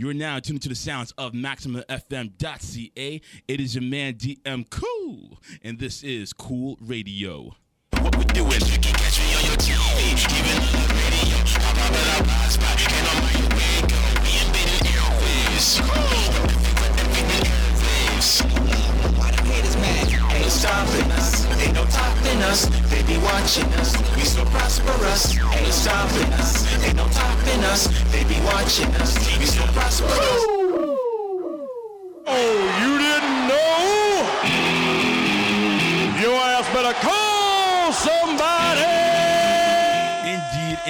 You're now tuned to the sounds of MaximumFM.ca. It is your man DM Cool, and this is Cool Radio. What we doing? You can catch me on your TV, even on the radio. I pop it up, hot spot, and on my way go. We airwaves. Invaded airwaves. Stopping us, ain't no topping us. They be watching us, we so prosperous. Ain't no stopping us, ain't no topping us. They be watching us, we so prosperous. Oh, you didn't know? Your ass better call somebody.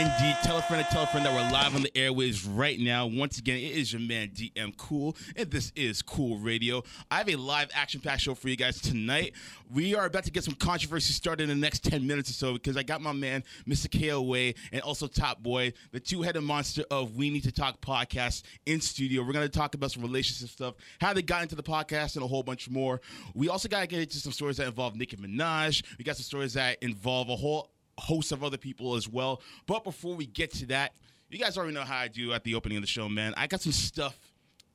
Indeed. Tell a friend tell a friend that we're live on the airwaves right now. Once again, it is your man DM Cool, and this is Cool Radio. I have a live action pack show for you guys tonight. We are about to get some controversy started in the next 10 minutes or so because I got my man, Mr. KOA, and also Top Boy, the two headed monster of We Need to Talk podcast in studio. We're going to talk about some relationship stuff, how they got into the podcast, and a whole bunch more. We also got to get into some stories that involve Nicki Minaj. We got some stories that involve a whole host of other people as well. But before we get to that, you guys already know how I do at the opening of the show, man. I got some stuff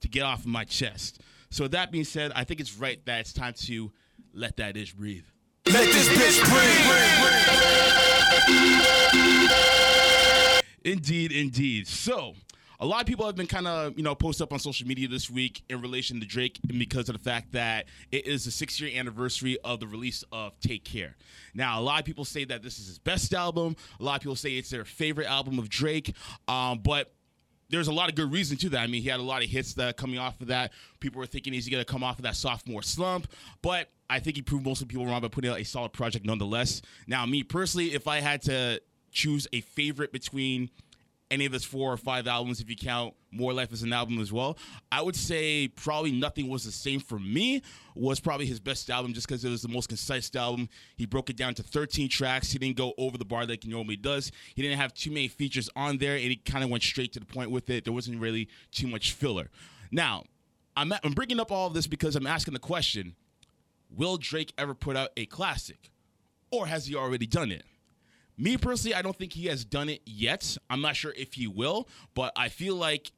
to get off of my chest. So with that being said, I think it's right that it's time to let that ish breathe. Let this bitch breathe. Indeed, indeed. So, a lot of people have been kind of, you know, post up on social media this week in relation to Drake because of the fact that it is the six year anniversary of the release of Take Care. Now, a lot of people say that this is his best album. A lot of people say it's their favorite album of Drake. Um, but there's a lot of good reason to that. I mean, he had a lot of hits that coming off of that. People were thinking he's going to come off of that sophomore slump, but I think he proved most of people wrong by putting out a solid project nonetheless. Now, me personally, if I had to choose a favorite between any of his four or five albums, if you count More Life as an album as well, I would say probably Nothing Was the Same for me was probably his best album just because it was the most concise album. He broke it down to 13 tracks. He didn't go over the bar like he normally does. He didn't have too many features on there, and he kind of went straight to the point with it. There wasn't really too much filler. Now, I'm, I'm bringing up all of this because I'm asking the question Will Drake ever put out a classic? Or has he already done it? Me personally, I don't think he has done it yet. I'm not sure if he will, but I feel like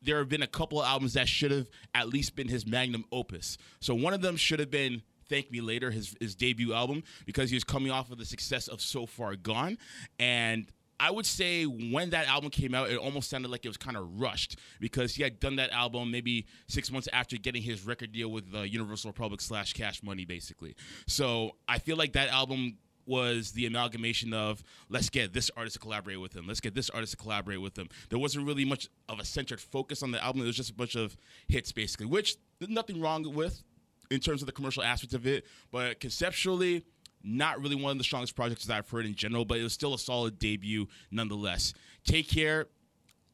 there have been a couple of albums that should have at least been his magnum opus. So one of them should have been Thank Me Later, his his debut album, because he was coming off of the success of So Far Gone. And I would say when that album came out, it almost sounded like it was kind of rushed because he had done that album maybe six months after getting his record deal with uh, Universal Republic slash Cash Money, basically. So I feel like that album was the amalgamation of let's get this artist to collaborate with him, let's get this artist to collaborate with him. There wasn't really much of a centered focus on the album. It was just a bunch of hits, basically, which nothing wrong with in terms of the commercial aspects of it, but conceptually not really one of the strongest projects that I've heard in general, but it was still a solid debut nonetheless. Take Care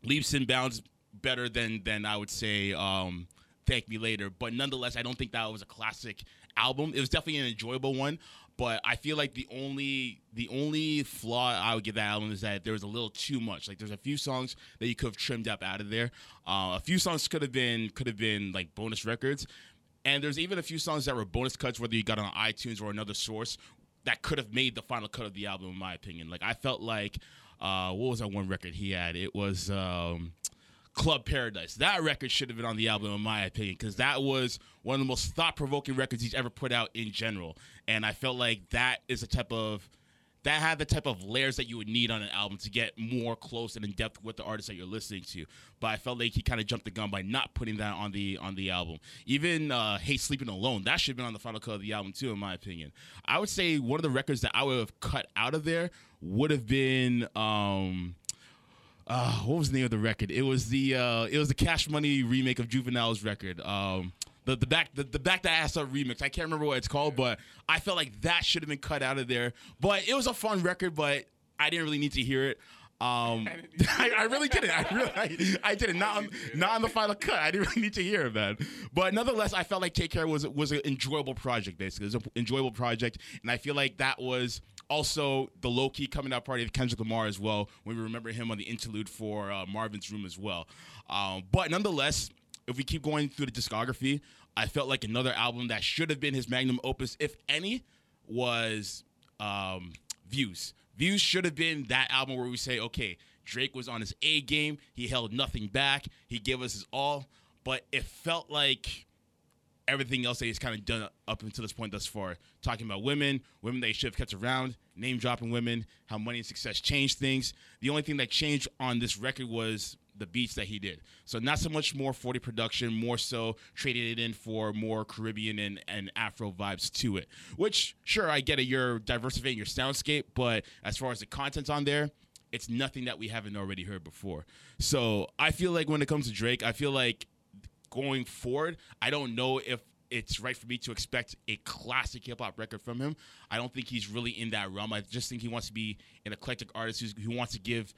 leaps and bounds better than than I would say um, Thank Me Later, but nonetheless, I don't think that was a classic album. It was definitely an enjoyable one, but I feel like the only the only flaw I would give that album is that there was a little too much. Like there's a few songs that you could have trimmed up out of there. Uh, a few songs could have been could have been like bonus records. And there's even a few songs that were bonus cuts, whether you got on iTunes or another source, that could have made the final cut of the album, in my opinion. Like I felt like, uh, what was that one record he had? It was um, Club Paradise. That record should have been on the album, in my opinion, because that was one of the most thought-provoking records he's ever put out in general. And I felt like that is a type of that had the type of layers that you would need on an album to get more close and in depth with the artist that you're listening to. But I felt like he kind of jumped the gun by not putting that on the on the album. Even uh, "Hate Sleeping Alone" that should have been on the final cut of the album too, in my opinion. I would say one of the records that I would have cut out of there would have been. Um, uh, what was the name of the record? It was the uh, it was the Cash Money remake of Juvenile's record. Um, the the back the, the back that ass up remix. I can't remember what it's called, but I felt like that should have been cut out of there. But it was a fun record, but I didn't really need to hear it. Um, I, I really didn't. I really, I, I didn't. Not on, not on the final cut. I didn't really need to hear it, man. But nonetheless, I felt like Take Care was was an enjoyable project. Basically, it was an enjoyable project, and I feel like that was also the low key coming out party of Kendrick Lamar as well. When we remember him on the interlude for uh, Marvin's Room as well. Um, but nonetheless, if we keep going through the discography, I felt like another album that should have been his magnum opus, if any, was um, Views. Views should have been that album where we say, okay, Drake was on his A game. He held nothing back. He gave us his all, but it felt like everything else that he's kind of done up until this point thus far. Talking about women, women they should have kept around, name dropping women, how money and success changed things. The only thing that changed on this record was the beats that he did. So not so much more 40 production, more so traded it in for more Caribbean and, and Afro vibes to it. Which sure I get it, you're diversifying your soundscape, but as far as the content on there, it's nothing that we haven't already heard before. So I feel like when it comes to Drake, I feel like going forward, I don't know if it's right for me to expect a classic hip hop record from him. I don't think he's really in that realm. I just think he wants to be an eclectic artist who wants to give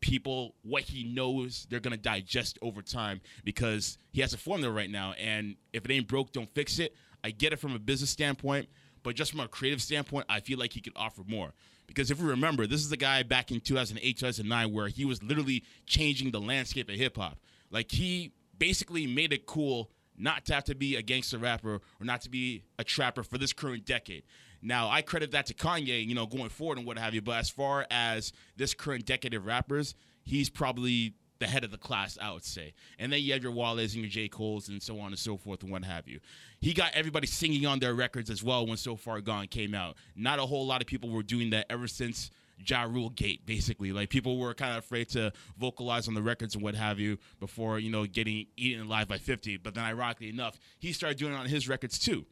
people what he knows they're gonna digest over time because he has a formula right now. And if it ain't broke, don't fix it. I get it from a business standpoint, but just from a creative standpoint, I feel like he could offer more. Because if we remember, this is the guy back in 2008, 2009, where he was literally changing the landscape of hip hop. Like he basically made it cool not to have to be a gangster rapper or not to be a trapper for this current decade. Now, I credit that to Kanye, you know, going forward and what have you. But as far as this current decade of rappers, he's probably the head of the class, I would say. And then you have your Wale's and your J. Cole's and so on and so forth and what have you. He got everybody singing on their records as well when So Far Gone came out. Not a whole lot of people were doing that ever since Ja Rule Gate, basically. Like people were kind of afraid to vocalize on the records and what have you before, you know, getting eaten alive by 50. But then ironically enough, he started doing it on his records too.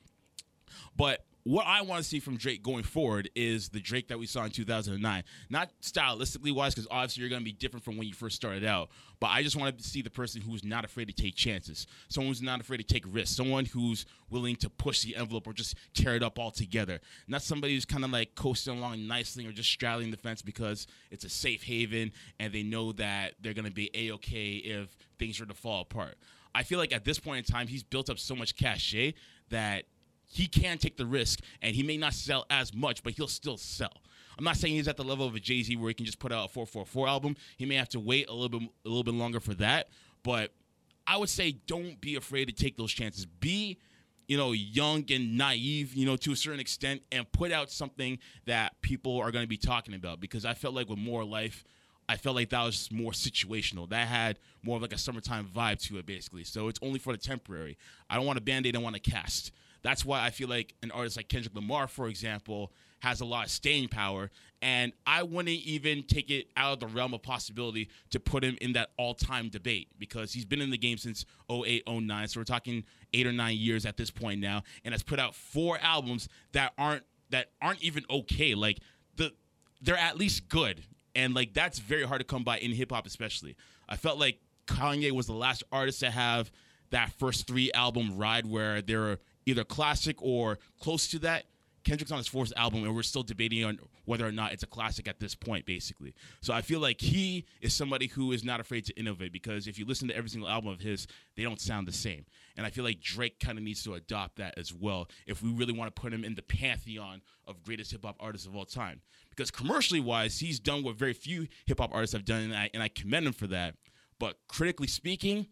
But what I want to see from Drake going forward is the Drake that we saw in 2009. Not stylistically wise, because obviously you're going to be different from when you first started out. But I just want to see the person who's not afraid to take chances, someone who's not afraid to take risks, someone who's willing to push the envelope or just tear it up altogether. Not somebody who's kind of like coasting along nicely or just straddling the fence because it's a safe haven and they know that they're going to be a okay if things are to fall apart. I feel like at this point in time, he's built up so much cachet that he can take the risk and he may not sell as much, but he'll still sell. I'm not saying he's at the level of a Jay Z where he can just put out a 444 album. He may have to wait a little bit a little bit longer for that, but I would say don't be afraid to take those chances. Be you know, young and naive, you know, to a certain extent, and put out something that people are going to be talking about. Because I felt like with More Life, I felt like that was more situational. That had more of like a summertime vibe to it, basically. So it's only for the temporary. I don't want a band aid, I want to cast. That's why I feel like an artist like Kendrick Lamar, for example, has a lot of staying power. And I wouldn't even take it out of the realm of possibility to put him in that all time debate because he's been in the game since 08, 09. So we're talking eight or nine years at this point now, and has put out four albums that aren't that aren't even okay. Like the they're at least good. And like that's very hard to come by in hip hop, especially. I felt like Kanye was the last artist to have that first three album ride where they're either classic or close to that. Kendrick's on his fourth album, and we're still debating on whether or not it's a classic at this point, basically. So I feel like he is somebody who is not afraid to innovate because if you listen to every single album of his, they don't sound the same. And I feel like Drake kind of needs to adopt that as well if we really want to put him in the pantheon of greatest hip hop artists of all time. Because commercially wise, he's done what very few hip hop artists have done, and I, and I commend him for that. But critically speaking,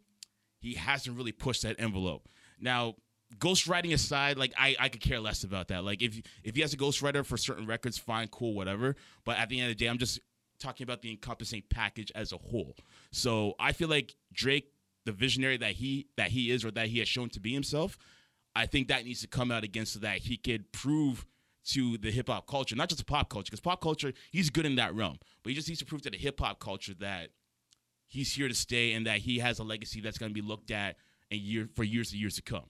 he hasn't really pushed that envelope. Now, ghostwriting aside, like I, I could care less about that. Like if if he has a ghostwriter for certain records, fine, cool, whatever. But at the end of the day, I'm just talking about the encompassing package as a whole. So I feel like Drake, the visionary that he that he is or that he has shown to be himself, I think that needs to come out against so that he could prove to the hip hop culture, not just the pop culture, because pop culture, he's good in that realm. But he just needs to prove to the hip hop culture that he's here to stay and that he has a legacy that's going to be looked at in year for years and years to come.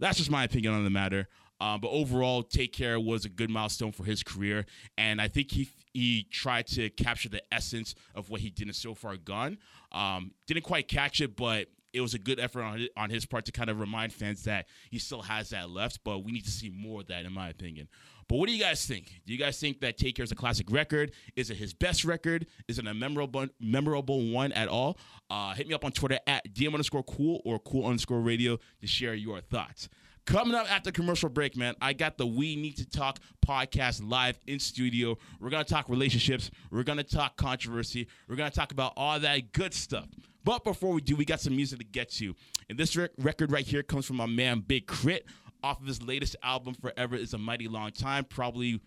That's just my opinion on the matter. Um, but overall, Take Care was a good milestone for his career, and I think he he tried to capture the essence of what he did in So Far Gone. Um, didn't quite catch it, but it was a good effort on on his part to kind of remind fans that he still has that left. But we need to see more of that, in my opinion. But what do you guys think? Do you guys think that Take Care is a classic record? Is it his best record? Is it a memorable memorable one at all? Uh, hit me up on Twitter at DM underscore cool or cool underscore radio to share your thoughts. Coming up after commercial break, man, I got the We Need to Talk podcast live in studio. We're going to talk relationships. We're going to talk controversy. We're going to talk about all that good stuff. But before we do, we got some music to get to. And this rec- record right here comes from my man Big K.R.I.T. off of his latest album, Forever is a Mighty Long Time. Probably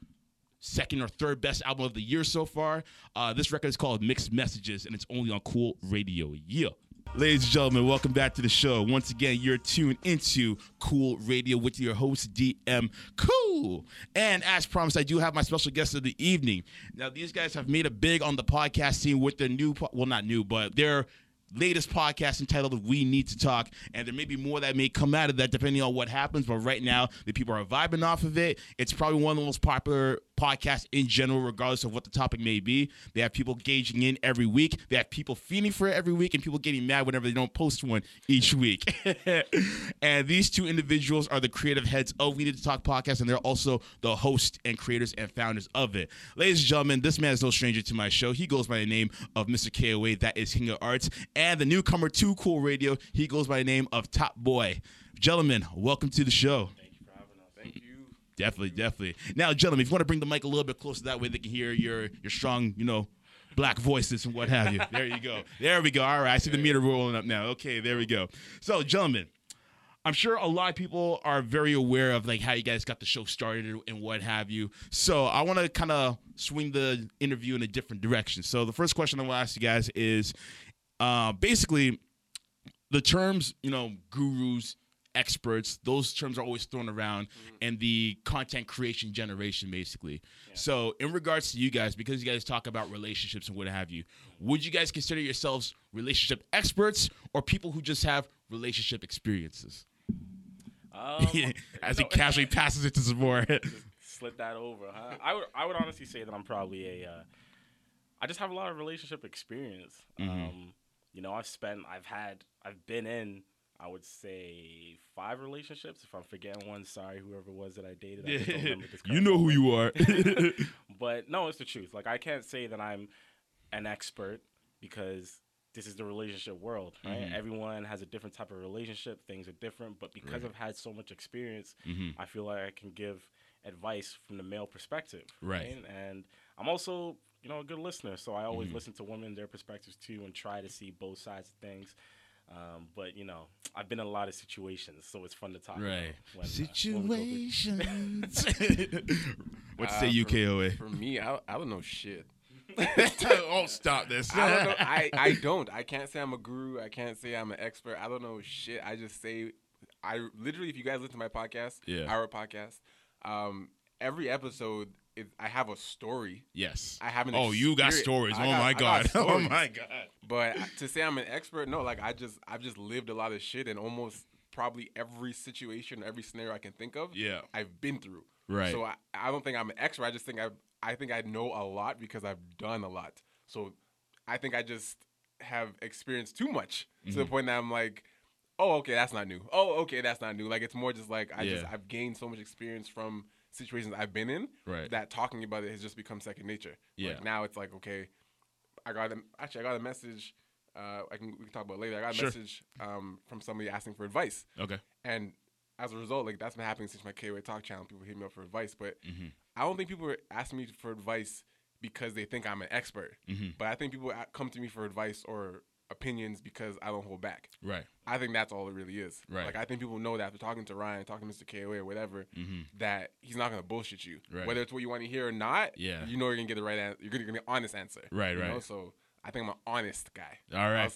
second or third best album of the year so far. Uh, this record is called Mixed Messages, and it's only on Cool Radio. Yeah. Ladies and gentlemen, welcome back to the show. Once again, you're tuned into Cool Radio with your host, DM Cool. And as promised, I do have my special guest of the evening. Now, these guys have made a big on the podcast scene with their new, po- well, not new, but their latest podcast entitled We Need to Talk. And there may be more that may come out of that depending on what happens. But right now, the people are vibing off of it. It's probably one of the most popular podcasts in general, regardless of what the topic may be. They have people gauging in every week. They have people feeding for it every week, and people getting mad whenever they don't post one each week. and these two individuals are the creative heads of We Need to Talk podcast, and they're also the hosts and creators and founders of it. Ladies and gentlemen, this man is no stranger to my show. He goes by the name of Mr. KOA, that is King of Arts, and the newcomer to Cool Radio, he goes by the name of Top Boy. Gentlemen, welcome to the show. Definitely, definitely. Now, gentlemen, if you want to bring the mic a little bit closer, that way they can hear your your strong, you know, black voices and what have you. There you go. There we go. All right, I see the meter rolling up now. Okay, there we go. So, gentlemen, I'm sure a lot of people are very aware of like how you guys got the show started and what have you. So, I want to kind of swing the interview in a different direction. So, the first question I want to ask you guys is, uh, basically, the terms, you know, gurus, experts, those terms are always thrown around in the content creation generation, basically. So, in regards to you guys, because you guys talk about relationships and what have you, would you guys consider yourselves relationship experts or people who just have relationship experiences? Um, As he casually passes it to more. slip that over, huh? I would I would honestly say that I'm probably a uh, I just have a lot of relationship experience. Mm-hmm. Um, you know, I've spent I've had I've been in I would say five relationships. If I'm forgetting one, sorry, whoever it was that I dated. I don't remember this you know who you are. But no, it's the truth. Like I can't say that I'm an expert because this is the relationship world, right? Mm-hmm. Everyone has a different type of relationship. Things are different, but because I've had so much experience, Mm-hmm. I feel like I can give advice from the male perspective, Right. And I'm also, you know, a good listener, so I always Mm-hmm. listen to women, their perspectives too, and try to see both sides of things. Um, but you know, I've been in a lot of situations, so it's fun to talk. right. About when, uh, when we Situations. what Uh, say you, for- KOA? For me, I, I don't know shit. oh, stop this. I don't know. I, I don't. I can't say I'm a guru. I can't say I'm an expert. I don't know shit. I just say, I literally, if you guys listen to my podcast, Yeah. our podcast, um, every episode, is, I have a story. Yes. I haven't. Oh, you got stories. Oh got- my god. Oh my god. But to say I'm an expert, no. Like I just, I've just lived a lot of shit in almost probably every situation, every scenario I can think of. Yeah. I've been through. Right. So I, I don't think I'm an expert. I just think I, I think I know a lot because I've done a lot. So I think I just have experienced too much to Mm-hmm. the point that I'm like, oh, okay, that's not new. Oh, okay, that's not new. Like it's more just like I just I've gained so much experience from situations I've been in Right. that talking about it has just become second nature. Yeah. Like now it's like okay, I got a, actually I got a message. Uh, I can we can talk about it later. I got a Sure. message um, from somebody asking for advice, Okay. and as a result, like that's been happening since my KOA Talk channel. People hit me up for advice, but Mm-hmm. I don't think people are asking me for advice because they think I'm an expert. Mm-hmm. But I think people come to me for advice or opinions because I don't hold back. Right. I think that's all it really is. Right. Like I think people know that after talking to Ryan, talking to Mr. KOA or whatever, that he's not gonna bullshit you. Mm-hmm. Right. Whether it's what you want to hear or not, Yeah. you know you're gonna get the right answer. You're gonna get an honest answer. Right, right. Know? So I think I'm an honest guy. All right.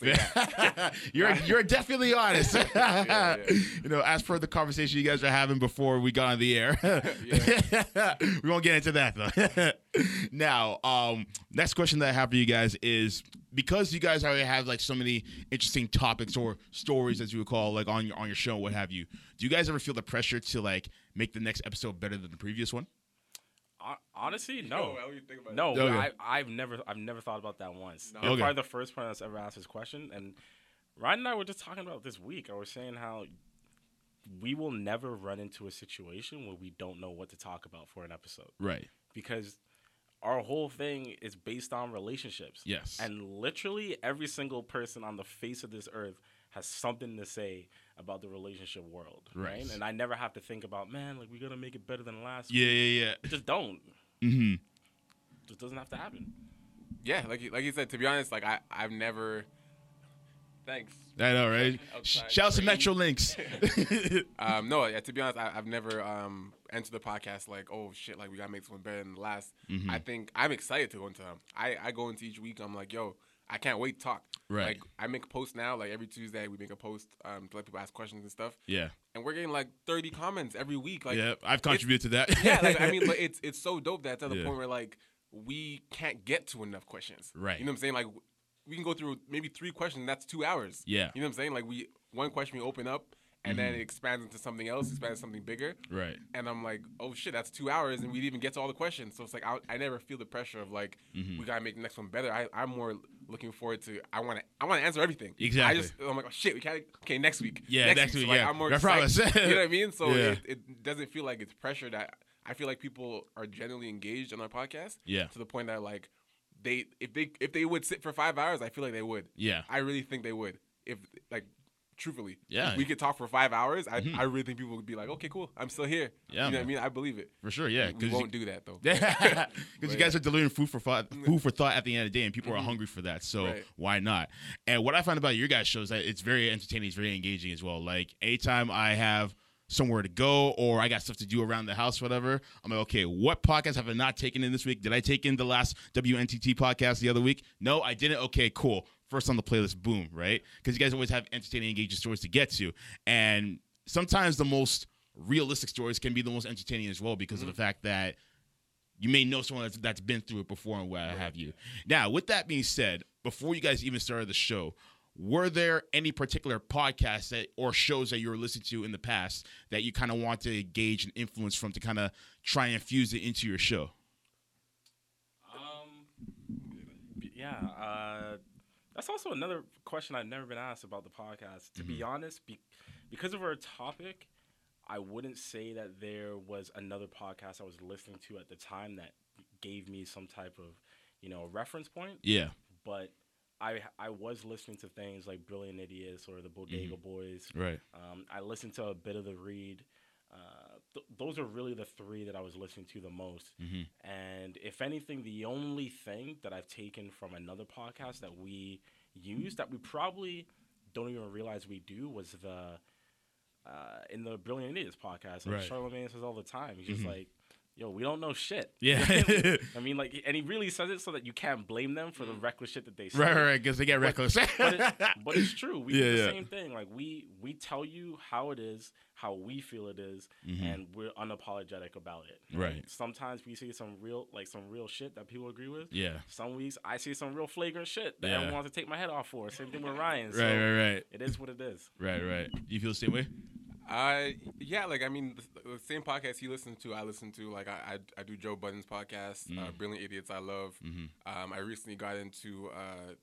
you're you're definitely honest. yeah. You know, as per the conversation you guys are having before we got on the air. we won't get into that though. now, um, next question that I have for you guys is because you guys already have like so many interesting topics or stories as you would call like on your on your show, what have you. Do you guys ever feel the pressure to like make the next episode better than the previous one? Hon- Honestly, no. what do you think about No, Okay. I, I've never, I've never thought about that once. No. You're Okay. probably the first person that's ever asked this question. And Ryan and I were just talking about this week. I was saying how we will never run into a situation where we don't know what to talk about for an episode Right. because our whole thing is based on relationships. Yes. And literally every single person on the face of this earth has something to say about the relationship world. Right. Right. And I never have to think about, man, like we're gonna make it better than last Yeah, week. yeah, yeah. It just don't. Mm-hmm. Just doesn't have to happen. Yeah, like you- like you said. To be honest, like I I've never. Thanks. I know, right? Outside Shout out to. Metrolinx. Um, no, yeah, to be honest, I, I've never um, enter the podcast like, oh shit, like we gotta make this one better than the last. Mm-hmm. I think I'm excited to go into them. I I go into each week. I'm like, yo, I can't wait to talk. Right. Like I make a post now. Like every Tuesday, we make a post um, to let people ask questions and stuff. Yeah. And we're getting like 30 comments every week. Like yeah. I've contributed to that. yeah, like I mean, but it's it's so dope that it's at the Yeah. point where like we can't get to enough questions. Right. You know what I'm saying? Like we can go through maybe three questions. And that's two hours. Yeah. You know what I'm saying? Like we one question we open up and then it expands into something else, expands something bigger. right. And I'm like, oh shit, that's two hours, and we didn't even get to all the questions. So it's like I, I never feel the pressure of like Mm-hmm. we gotta make the next one better. I, I'm more looking forward to I want to I want to answer everything. Exactly. I just I'm like, oh shit, we can't. Okay, next week. Yeah, next So, week, like, yeah. I'm more promise. excited. you know what I mean? So Yeah. it, it doesn't feel like it's pressure that I feel like people are genuinely engaged on our podcast. Yeah. To the point that like they if they if they would sit for five hours, I feel like they would. Yeah. I really think they would. If like truthfully, Yeah. if we could talk for five hours. I, I really think people would be like, okay, cool, I'm still here. Yeah, you know what I mean? I believe it. For sure. Yeah. we won't do that though. Yeah. because you guys are delivering food for thought, food for thought at the end of the day, and people are Mhm. hungry for that. So Right. why not? And what I find about your guys' shows is that it's very entertaining, it's very engaging as well. Like anytime I have somewhere to go or I got stuff to do around the house, whatever, I'm like, okay, what podcast have I not taken in this week? Did I take in the last WNTT podcast the other week? No, I didn't. Okay, cool. First on the playlist, boom, right? Because you guys always have entertaining, engaging stories to get to, and sometimes the most realistic stories can be the most entertaining as well because of the fact that you may know someone that's, that's been through it before and what have you. Now, with that being said, before you guys even started the show, were there any particular podcasts that or shows that you were listening to in the past that you kind of want to gauge and influence from to kind of try and fuse it into your show? Um, yeah, uh, that's also another question I've never been asked about the podcast. To be honest, be, because of our topic, I wouldn't say that there was another podcast I was listening to at the time that gave me some type of, you know, reference point. Yeah. But I I was listening to things like Brilliant Idiots or the Bodega Boys. Right. Um, I listened to a bit of the read. Uh, th- those are really the three that I was listening to the most. And if anything, the only thing that I've taken from another podcast that we use that we probably don't even realize we do was the uh, in the Brilliant Idiots podcast. Like Right. Charlemagne says all the time. He's just like, "Yo, we don't know shit." Yeah. I mean, like, and he really says it so that you can't blame them for the reckless shit that they say. Right, right, right. Because they get reckless. but, it, but it's true. We Yeah, do the yeah. same thing. Like we we tell you how it is, how we feel it is, and we're unapologetic about it. Mm-hmm. Right. Sometimes we see some real like some real shit that people agree with. yeah. Some weeks I see some real flagrant shit that Yeah. everyone wants to take my head off for. Same thing with Ryan. So Right, right, right. It is what it is. Right, right. You feel the same way? Uh, yeah, like I mean, the, the same podcast he listens to, I listen to. Like I, I, I do Joe Budden's podcast, Mm. uh, Brilliant Idiots. I love. Mm-hmm. Um, I recently got into uh,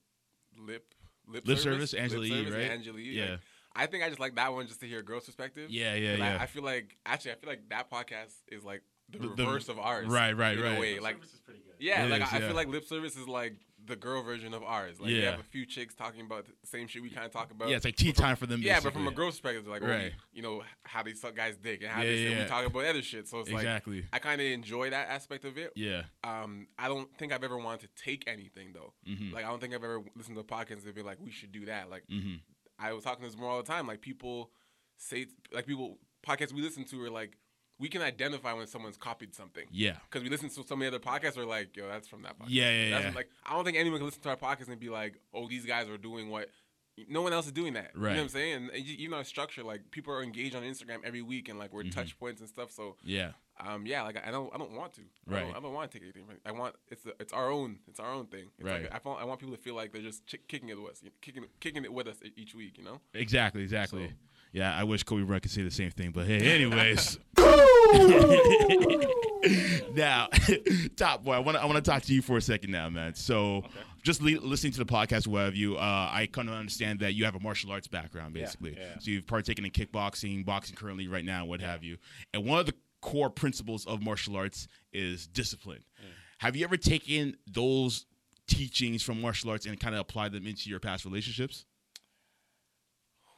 lip lip, Lip Service, Angela Lip Service, right? Angela Yee, Yeah. like, I think I just like that one just to hear a girl's perspective. Yeah, yeah, 'Cause I- yeah. I, feel like actually, I feel like that podcast is like the, The- the- reverse of ours. right, right, in right. A way. Like Service is pretty good. yeah, It like is, I, I feel like lip service is like the girl version of ours. Like Yeah. you have a few chicks talking about the same shit we kind of talk about. yeah, it's like tea time for them. Yeah, but from a girl's perspective, like, oh, Right. we, you know, how they suck guys' dick and how Yeah, they yeah, we talk about other shit. So it's Exactly. like I kind of enjoy that aspect of it. Yeah. Um, I don't think I've ever wanted to take anything though. Mhm. Like I don't think I've ever listened to a podcast and be like, we should do that. Like Mhm. I was talking to this more all the time. Like people say, like people podcasts we listen to are like, we can identify when someone's copied something. Yeah. Because we listen to so many other podcasts, we're like, yo, that's from that podcast. Yeah, yeah, That's yeah. Like, I don't think anyone can listen to our podcast and be like, oh, these guys are doing what. No one else is doing that. Right. You know what I'm saying? And even our structure, like people are engaged on Instagram every week, and like we're touch points and stuff. So, Yeah. um, yeah, like I don't, I don't want to. I Right. don't, I don't want to take anything. from. I want it's, it's our own, it's our own thing. It's Right. Like, I, want, I want people to feel like they're just ch- kicking it with us, kicking, kicking it with us each week. You know? Exactly, exactly. So- Yeah, I wish Kobe Bryant could say the same thing, but hey, anyways. now, Top Boy, I want to I want to talk to you for a second now, man. So, just le- listening to the podcast, what have you? Uh, I kind of understand that you have a martial arts background, basically. yeah. So you've partaken in kickboxing, boxing currently, right now, what have you? And one of the core principles of martial arts is discipline. Have you ever taken those teachings from martial arts and kind of applied them into your past relationships?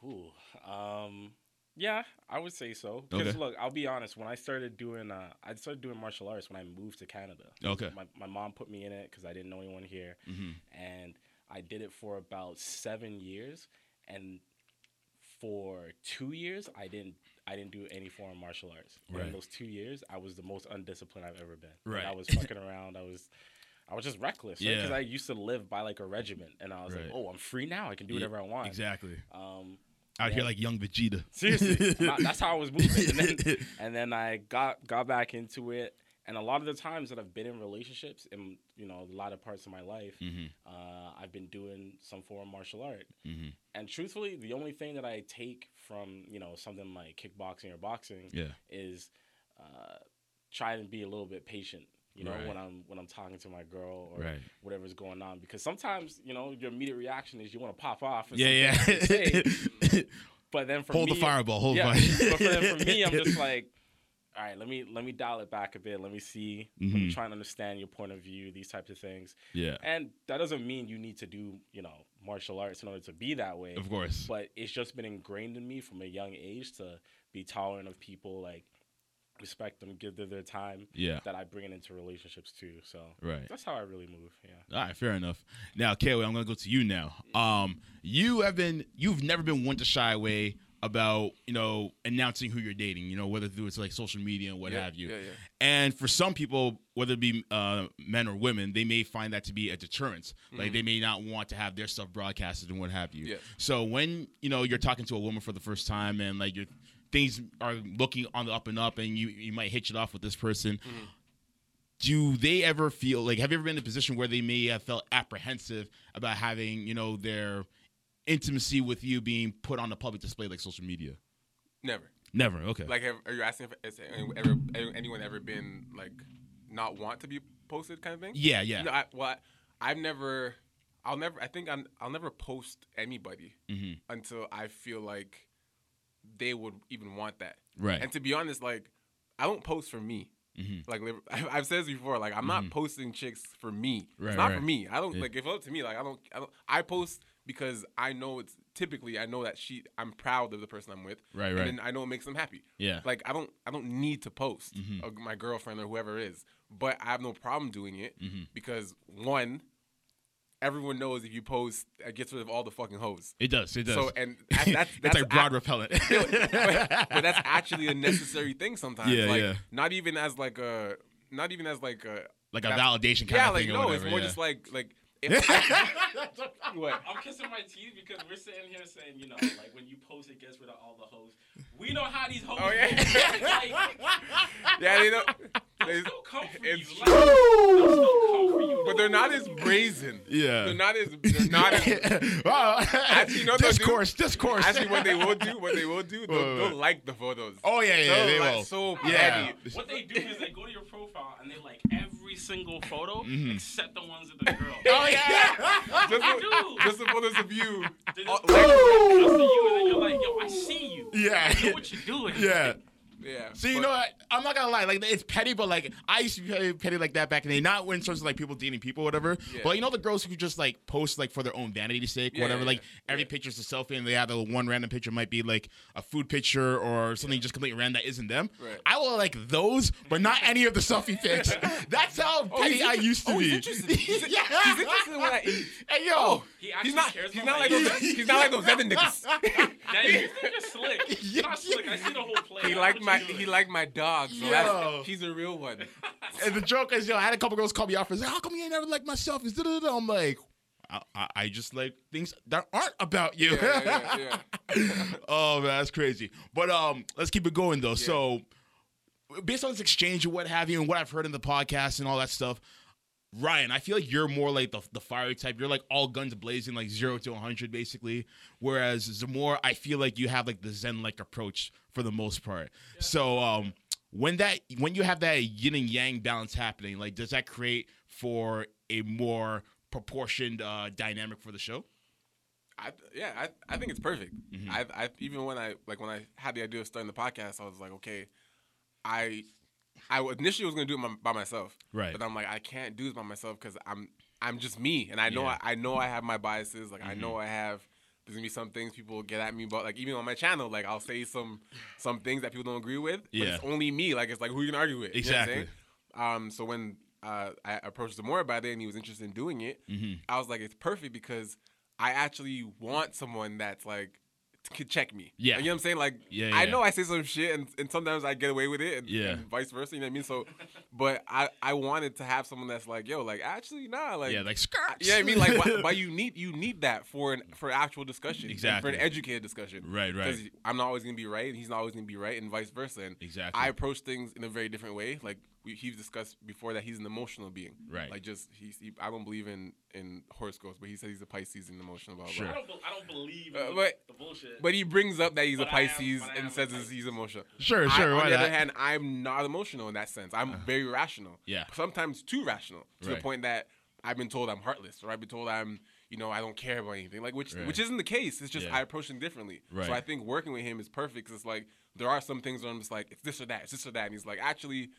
Ooh, um, yeah, I would say so. Because Okay. look, I'll be honest. When I started doing, uh, I started doing martial arts when I moved to Canada. Okay. My my mom put me in it because I didn't know anyone here, Mhm. and I did it for about seven years. And for two years, I didn't I didn't do any form martial arts. And Right. In those two years, I was the most undisciplined I've ever been. Like, Right. I was fucking around. I was. I was just reckless, Yeah. Because I used to live by like a regiment, and I was Right. like, "Oh, I'm free now. I can do Yeah, whatever I want." Exactly. Um, Out here like young Vegeta. Seriously, that's how I was moving. And then, and then I got got back into it. And a lot of the times that I've been in relationships, in you know a lot of parts of my life, Mhm. uh, I've been doing some form of martial art. Mhm. And truthfully, the only thing that I take from you know something like kickboxing or boxing Yeah. is uh, try and be a little bit patient. You know, Right. when I'm when I'm talking to my girl or Right. whatever's going on, because sometimes you know your immediate reaction is you want to pop off. and Yeah, yeah. say, but then for hold me, the fireball. Hold yeah, fire. but for, for me, I'm just like, all right, let me let me dial it back a bit. Let me see. Let me Mhm. try and understand your point of view. These types of things, yeah. and that doesn't mean you need to do you know martial arts in order to be that way. Of course. But it's just been ingrained in me from a young age to be tolerant of people, like respect them, give them their time. Yeah. That I bring it into relationships too. So Right. that's how I really move. Yeah. All right, fair enough. Now, Kaylee, I'm gonna go to you now. Um, you have been, you've never been one to shy away about, you know, announcing who you're dating. You know, whether through it's like social media and what Yeah, have you. yeah, yeah. And for some people, whether it be uh, men or women, they may find that to be a deterrent. Like they may not want to have their stuff broadcasted and what have you. Mm-hmm. Yeah. So when you know you're talking to a woman for the first time and like your things are looking on the up and up, and you you might hitch it off with this person. Mm-hmm. Do they ever feel like? Have you ever been in a position where they may have felt apprehensive about having you know their intimacy with you being put on the public display like social media? Never. Never. Okay. Like, have, are you asking if ever, anyone ever been like not want to be posted, kind of thing? yeah. Yeah. No, I, well, I, I've never. I'll never. I think I'm, I'll never post anybody Mhm. until I feel like they would even want that. Right. And to be honest, like I don't post for me. Mhm. Like I've said this before. Like I'm not posting chicks for me. Right, it's not right. for me. I don't Yeah. like if it's up to me. Like I don't. I don't. I post because I know it's typically I know that she. I'm proud of the person I'm with. Right, and right. then I know it makes them happy. Yeah. Like I don't. I don't need to post Mhm. uh, my girlfriend or whoever is. But I have no problem doing it Mhm. because one, everyone knows if you post, it gets rid of all the fucking hoes. It does. It does. So and that, that's it's like broad a- repellent. but, but that's actually a necessary thing sometimes. Yeah, like yeah. not even as like a not even as like a like a that- validation kind yeah, of like thing. no, or it's more yeah. just like like I, what I'm kissing my teeth because we're sitting here saying, you know, like when you post it gets rid of all the hoes. We know how these hoes Oh, yeah. like, yeah they know they'll they- still come for it's you. Like, they'll still come for you. but they're not as brazen. Yeah. They're not as they're not as well, Actually, you know what they'll do? discourse, discourse. actually what they will do, what they will do, they'll, Wait, wait, they'll like the photos. Oh yeah, yeah, They'll they like will. so Yeah. petty. What they do is they go to your profile and they like every single photo mm-hmm. except the ones of the girl. Oh yeah. Just do. just the photos of you. Oh, just like- just you, and then you're like, yo, I see you. Yeah. I know what you're doing. yeah. Yeah. So you but- know what? I'm not gonna lie, like it's petty, but like I used to be petty, petty like that back in the day. Not in terms of like people dating people, or whatever. Yeah. But you know the girls who just like post like for their own vanity's sake, Yeah, whatever. yeah, like yeah. every Yeah. picture's a selfie, and they have the one random picture might be like a food picture or something just completely random that isn't them. Right. I will like those, but not any of the selfie pics. That's how Oh, petty he's I used to oh, be. he's interested. He's, yeah. he's interested in what I eat. Hey yo. Oh, He actually he's not. cares He's not like those. He's not like those other niggas. Yeah, you think slick. Not slick. I see the whole play. He I know liked what my. He liked my dog. So that's, he's a real one. And the joke is, yo, I had a couple girls call me off and say, "How come you ain't never like my selfies?" I'm like, I, I, I just like things that aren't about you. Yeah, yeah, yeah, oh man, that's crazy. But um, let's keep it going though. So, based on this exchange and what have you, and what I've heard in the podcast and all that stuff, Ryan, I feel like you're more like the the fiery type. You're like all guns blazing, like zero to 100, basically. Whereas Zamora, I feel like you have like the Zen like approach for the most part. So, um, when that when you have that yin and yang balance happening, like does that create for a more proportioned uh, dynamic for the show? I, yeah, I, I think it's perfect. Mm-hmm. I, I even when I like when I had the idea of starting the podcast, I was like, okay, I I initially was gonna do it my, by myself, Right. But I'm like, I can't do this by myself because I'm I'm just me, and I know Yeah. Mm-hmm. I, I know I have my biases. Like I know I have. There's gonna be some things people get at me about, like even on my channel, like I'll say some some things that people don't agree with. But Yeah. it's only me. Like it's like who you gonna argue with? You know what I'm Exactly. Um. So when uh, I approached Zamora about it and he was interested in doing it, Mm-hmm. I was like, it's perfect because I actually want someone that's like could check me. Yeah. you know what I'm saying? Like, Yeah, I know I say some shit, and, and sometimes I get away with it, and, Yeah. and vice versa. You know what I mean? So, but I I wanted to have someone that's like, yo, like actually, nah, like, yeah, like skirt. you know what I mean? Like, why, why you need you need that for an for actual discussion, Exactly. for an educated discussion, Right, right. Because I'm not always gonna be right, and he's not always gonna be right, and vice versa. And Exactly. I approach things in a very different way. Like we, he's discussed before that he's an emotional being, Right. Like just he's he, I don't believe in in horoscopes, but he says he's a Pisces and emotional. Blah, blah, Sure. blah. I don't, be- I don't believe Uh, the, but- the bullshit. But he brings up that he's But a I am- Pisces am and says he's- Pisces. he's emotional. Sure, I- sure. on why the other not? hand, I'm not emotional in that sense. I'm very rational. Yeah. Sometimes too rational to Right. the point that I've been told I'm heartless or I've been told I'm, you know, I don't care about anything. Like which Right. which isn't the case. It's just Yeah. I approach things differently. Right. So I think working with him is perfect because it's like there are some things where I'm just like it's this or that, it's this or that, and he's like actually.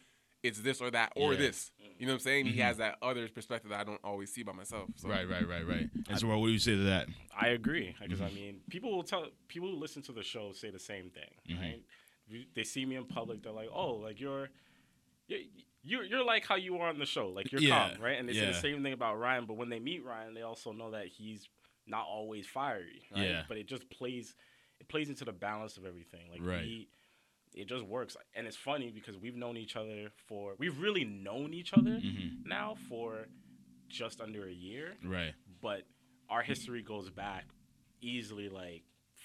It's this or that or Yeah. Mm-hmm. this. You know what I'm saying? He has that other perspective that I don't always see by myself. So. Right, right, right, right. And so, what do you say to that? I agree because Mm-hmm. I mean, people will tell people who listen to the show say the same thing, Mm-hmm. right? They see me in public, they're like, "Oh, like you're, you're, you're, you're like how you are on the show, like you're Yeah, calm, right?" And they say the same thing about Ryan, but when they meet Ryan, they also know that he's not always fiery, right? Yeah. But it just plays, it plays into the balance of everything. Like Right. we, it just works, and it's funny because we've known each other for, we've really known each other Mm-hmm. now for just under a year Right. but our history goes back easily like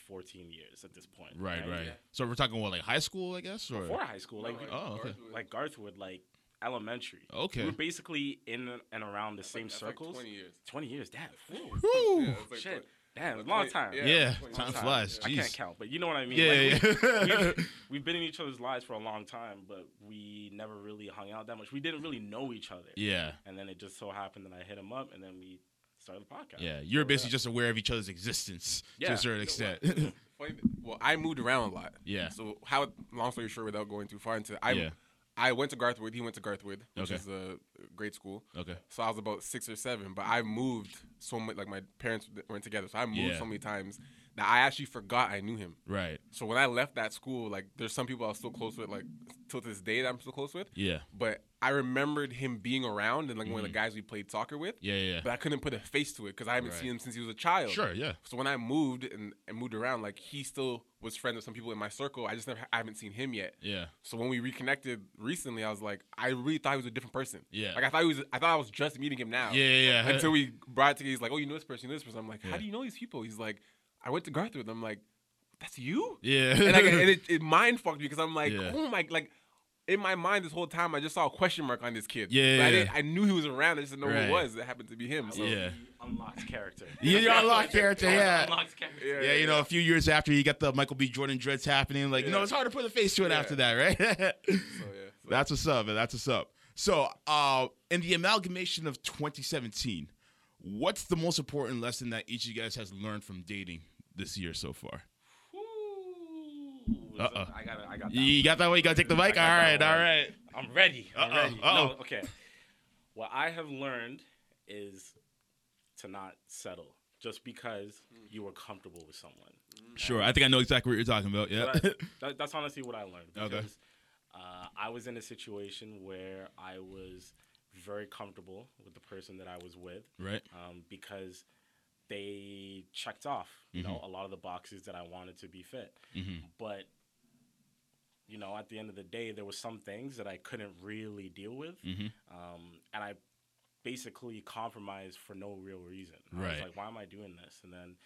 14 years at this point. Right, right. So we're talking what, like high school, I guess, or Before high school, like Oh, okay. like Garthwood, like elementary. Okay. We're basically in and around the same like circles. 20 years. 20 years, damn. Whew. Woo! Yeah, like Shit. twen- Damn, like long time. yeah. Yeah, Long time time. flies. I can't count, but you know what I mean. Yeah, Like, yeah. we've, we've been in each other's lives for a long time, but we never really hung out that much. We didn't really know each other. yeah, And then it just so happened that I hit him up, and then we started the podcast. yeah. You're basically just aware of each other's existence to a certain extent. Funny- Well, I moved around a lot. Yeah. So how? Long story short, without going too far into, I Yeah. I went to Garthwood. He went to Garthwood, which Okay. is a great school. okay. So I was about six or seven, but I moved so much. Like my parents weren't together, so I moved Yeah. so many times that I actually forgot I knew him. Right. So when I left that school, like there's some people I was still close with, like till this day that I'm still close with. Yeah. But I remembered him being around and like one of the mm. guys we played soccer with. Yeah. Yeah. But I couldn't put a face to it because I haven't Right. seen him since he was a child. Sure. Yeah. So when I moved and, and moved around, like he still was friends with some people in my circle. I just never I haven't seen him yet. Yeah. So when we reconnected recently, I was like, I really thought he was a different person. Yeah. Like I thought he was I thought I was just meeting him now. Yeah. Yeah. yeah. Until we brought it together, he's like, Oh, you know this person, you know this person. I'm like, Yeah. How do you know these people? He's like, I went to Garth with them. I'm like, That's you? yeah. And, like, and it, it mind fucked me because I'm like, Yeah. oh my like in my mind this whole time I just saw a question mark on this kid. Yeah, But I, didn't. I knew he was around. I just didn't know Right. who it was. It happened to be him. So Yeah. He unlocks character. Yeah, you unlock character, yeah. Unlocks character. Yeah, Yeah, you know, a few years after you got the Michael B. Jordan dreads happening, like, you know, it's hard to put a face to it Yeah. after that, right? So yeah. So, That's what's up, man. That's what's up. So, uh, in the amalgamation of 2017, what's the most important lesson that each of you guys has learned from dating this year so far? Uh-oh. I got I got. You got that one? You got to take the mic? All I right, got that all one. right. I'm ready. I'm Uh-oh, ready. uh-oh. No, okay. What I have learned is to not settle just because you are comfortable with someone. Sure. I think I know exactly what you're talking about. So Yeah. that- that- that's honestly what I learned. Okay. Because uh, I was in a situation where I was very comfortable with the person that I was with right. um, because they checked off, you know, a lot of the boxes that I wanted to be fit. Mm-hmm. But you know, at the end of the day, there were some things that I couldn't really deal with, Mm-hmm. um, and I basically compromised for no real reason. I was Right. like, why am I doing this? And then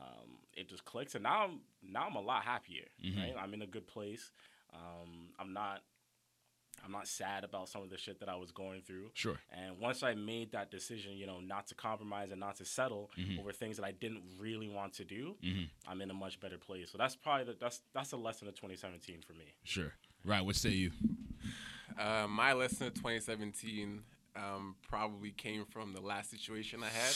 um, it just clicks, and now I'm now I'm a lot happier. Mhm. Right, I'm in a good place. Um, I'm not. I'm not sad about some of the shit that I was going through. Sure. And once I made that decision, you know, not to compromise and not to settle Mhm. over things that I didn't really want to do, Mm-hmm. I'm in a much better place. So that's probably the, that's that's a lesson of 2017 for me. Sure. Right. What say you? Uh, my lesson of 2017 um, probably came from the last situation I had.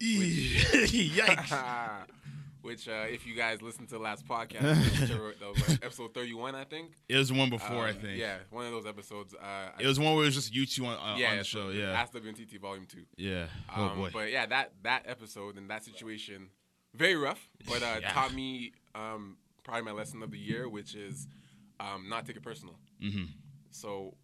Yikes. Which, uh, if you guys listen to the last podcast, like episode 31, I think. It was the one before, I Um, think. Yeah, one of those episodes. Uh, It was one where it was just you two on, uh, yeah, on the show. Yeah. Ask WNTT Volume 2. Yeah. Oh, Um, boy. But yeah, that that episode and that situation, very rough, but uh, Yeah. taught me um, probably my lesson of the year, which is um, not take it personal. mm-hmm. So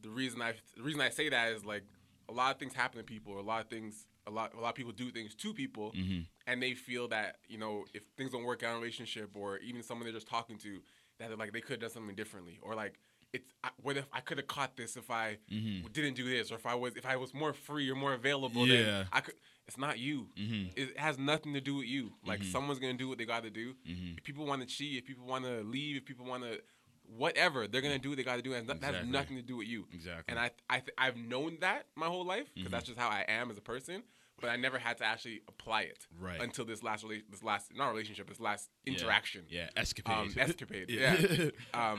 the reason I the reason I say that is like a lot of things happen to people, or a lot of things a lot a lot of people do things to people, Mm-hmm. and they feel that you know if things don't work out in a relationship or even someone they're just talking to, that they're like they could have done something differently or like. It's I, what if I could have caught this if I didn't do this or if I was if I was more free or more available Mm-hmm. Yeah. then I could it's not you Mhm. it has nothing to do with you like Mm-hmm. someone's gonna do what they got to do if people want to cheat if people want to leave if people want to whatever they're gonna do what they got to do and that, that has nothing to do with you Exactly. and I I th- I've known that my whole life because Mm-hmm. that's just how I am as a person. But I never had to actually apply it Right. until this last rela- this last not relationship, this last interaction. Yeah, escapade. Um, escapade. Yeah. Yeah. um,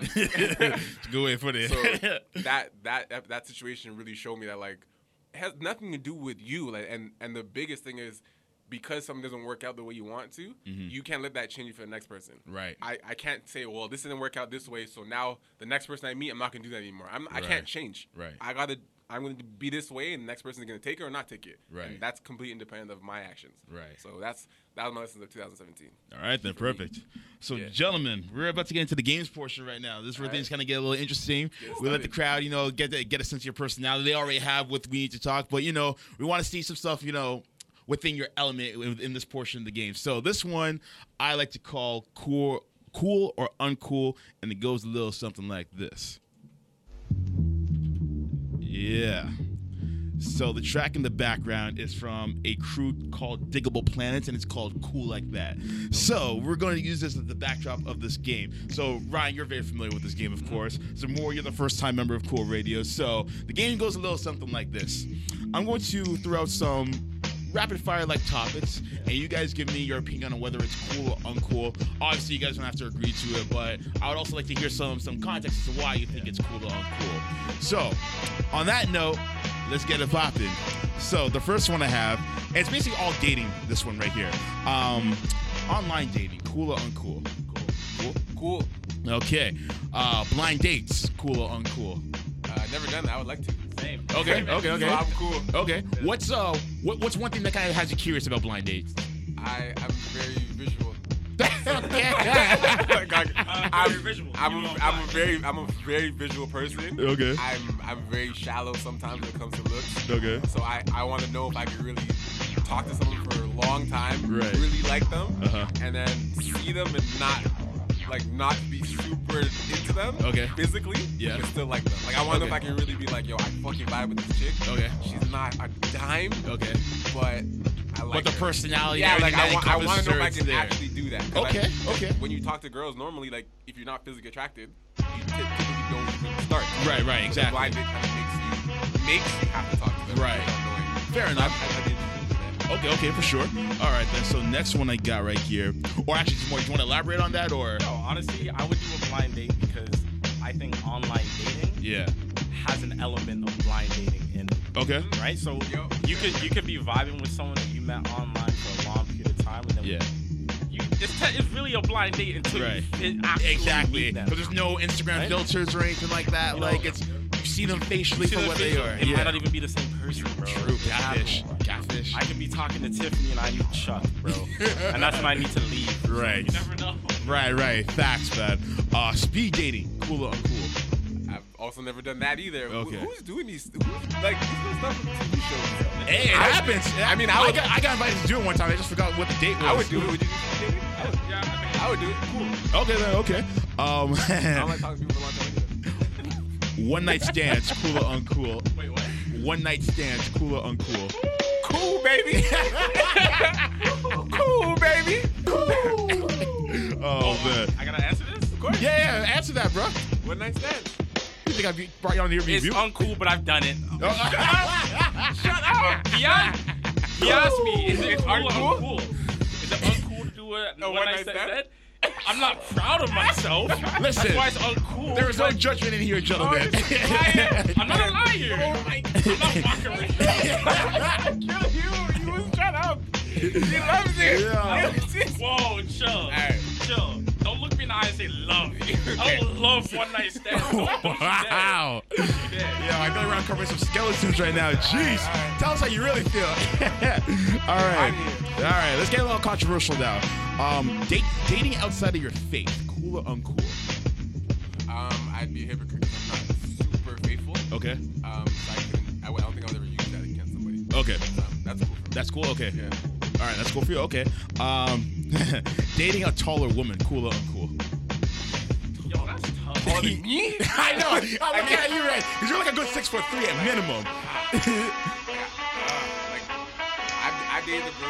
Good way put it. so that that that situation really showed me that like it has nothing to do with you. Like and and the biggest thing is because something doesn't work out the way you want to, you can't let that change you for the next person. Mm-hmm. Right. I, I can't say, well, this didn't work out this way, so now the next person I meet, I'm not gonna do that anymore. I'm, I Right. can't change. Right. I gotta. I'm gonna be this way, and the next person is gonna take it or not take it. Right. And that's completely independent of my actions. Right. So that's that was my lesson of 2017. All right, then, perfect. So, Yeah. gentlemen, we're about to get into the games portion right now. This is where All things right. kind of get a little interesting. Get we let the crowd, you know, get the, get a sense of your personality. They already have what we need to talk, but you know, we want to see some stuff, you know, within your element within this portion of the game. So, this one I like to call cool, cool or uncool, and it goes a little something like this. Yeah. So the track in the background is from a crew called Digable Planets, and it's called Cool Like That. So we're going to use this as the backdrop of this game. So Ryan, you're very familiar with this game, of course. So more, you're the first time member of Cool Radio. So the game goes a little something like this. I'm going to throw out some rapid fire like topics, and you guys give me your opinion on whether it's cool or uncool. Obviously, you guys don't have to agree to it, but I would also like to hear some some context as to why you think it's cool or uncool. So, on that note, let's get it popping. So the first one I have, it's basically all dating. This one right here, um, online dating, cool or uncool? Cool. Cool. Okay. Uh, blind dates, cool or uncool? Uh, never done that. I would like to. Same. Okay. Okay. Okay. So I'm cool. Okay. What's uh, what, what's one thing that kind of has you curious about blind dates? I I'm very visual. okay. Like, I- Uh, I'm, visual. I'm, a, I'm a very I'm a very visual person. Okay. I'm I'm very shallow sometimes when it comes to looks. Okay. So I, I want to know if I can really talk to someone for a long time, Right. really like them, Uh-huh. and then see them and not like not be super into them. Okay. Physically. Yeah. But still like them. Like I want to know if I can really be like, yo, I fucking vibe with this chick. Okay. She's not a dime, Okay. but I like But the her. personality, Yeah, like I, I want to know if I can there. actually do that. Okay, I- okay. When you talk to girls, normally, like if you're not physically attracted, you typically don't even start. Right, right, exactly. blind date kind of makes you makes you have to talk to them. Right. Fair enough. I, I did that. Okay, okay, for sure. All right, then. So next one I got right here, or actually, more. Do you want to elaborate on that, or? No, honestly, I would do a blind date because I think online dating Yeah. has an element of blind dating in it. Okay. Right? So Yo. you could you could be vibing with someone that you met online for a long period of time and then Yeah. you it's, te- it's really a blind date until Right. you it actually Exactly. Because there's no Instagram Right? filters or anything like that. You know, like it's you see them facially See for the what they visual, are. It yeah. might not even be the same person, bro. True. It Catfish. Catfish. I could be talking to Tiffany and I need Chuck, bro. and that's when I need to leave. Right. You never know. Right. Right. Facts, man. Uh, speed dating, cool or uncool? I've also never done that either. Who- Okay. who's doing these? Who's, like these little stuff with TV shows. Hey, it I- happens. I mean, I would- got, I got invited to do it one time. I just forgot what the date was. I would do it. Would you do speed dating? I would, Yeah, I think I would do it. Cool. Okay, then. Okay. Um, I don't like talking to people for a long time. One night stands, cool or uncool? Wait, what? One night stands, cool or uncool? Cool, baby. cool, baby. Oh man. I gotta answer this? Of course. Yeah, yeah. Answer that, bro. One night stand. You think I be- brought you on here It's uncool, but I've done it. Oh. Shut up! Asked, he asked me, is it cool or uncool? Is it uncool to do a A one one night night stand? Stand? I'm not proud of myself. Listen, That's why it's uncool. There is no judgment in here, gentlemen. I'm not a liar. Oh I'm not mockery. Kill you. You was shut up. He loves it. Yeah. Whoa, chill. Alright. Chill. Don't look me in the eye and say love. I love one night stands. Don't, don't you dare. wow. Don't you dare. Yeah, I feel like we're uncovering some skeletons right now. Jeez. Tell us how you really feel. All right. All right. Let's get a little controversial now. Um, date, dating outside of your faith, cool or uncool? Um, I'd be a hypocrite 'cause I'm not super faithful. Okay. Um, so I couldn't. I, I don't think I would ever use that against somebody. Okay. Um, That's cool. That's cool. Okay. Yeah. All right, that's cool for you. Okay. Um, dating a taller woman, cool or uncool? Yo, that's tough. Taller than me? I know. I'm looking at you, right? Because you're like a good six foot three at minimum. like, I, I dated a girl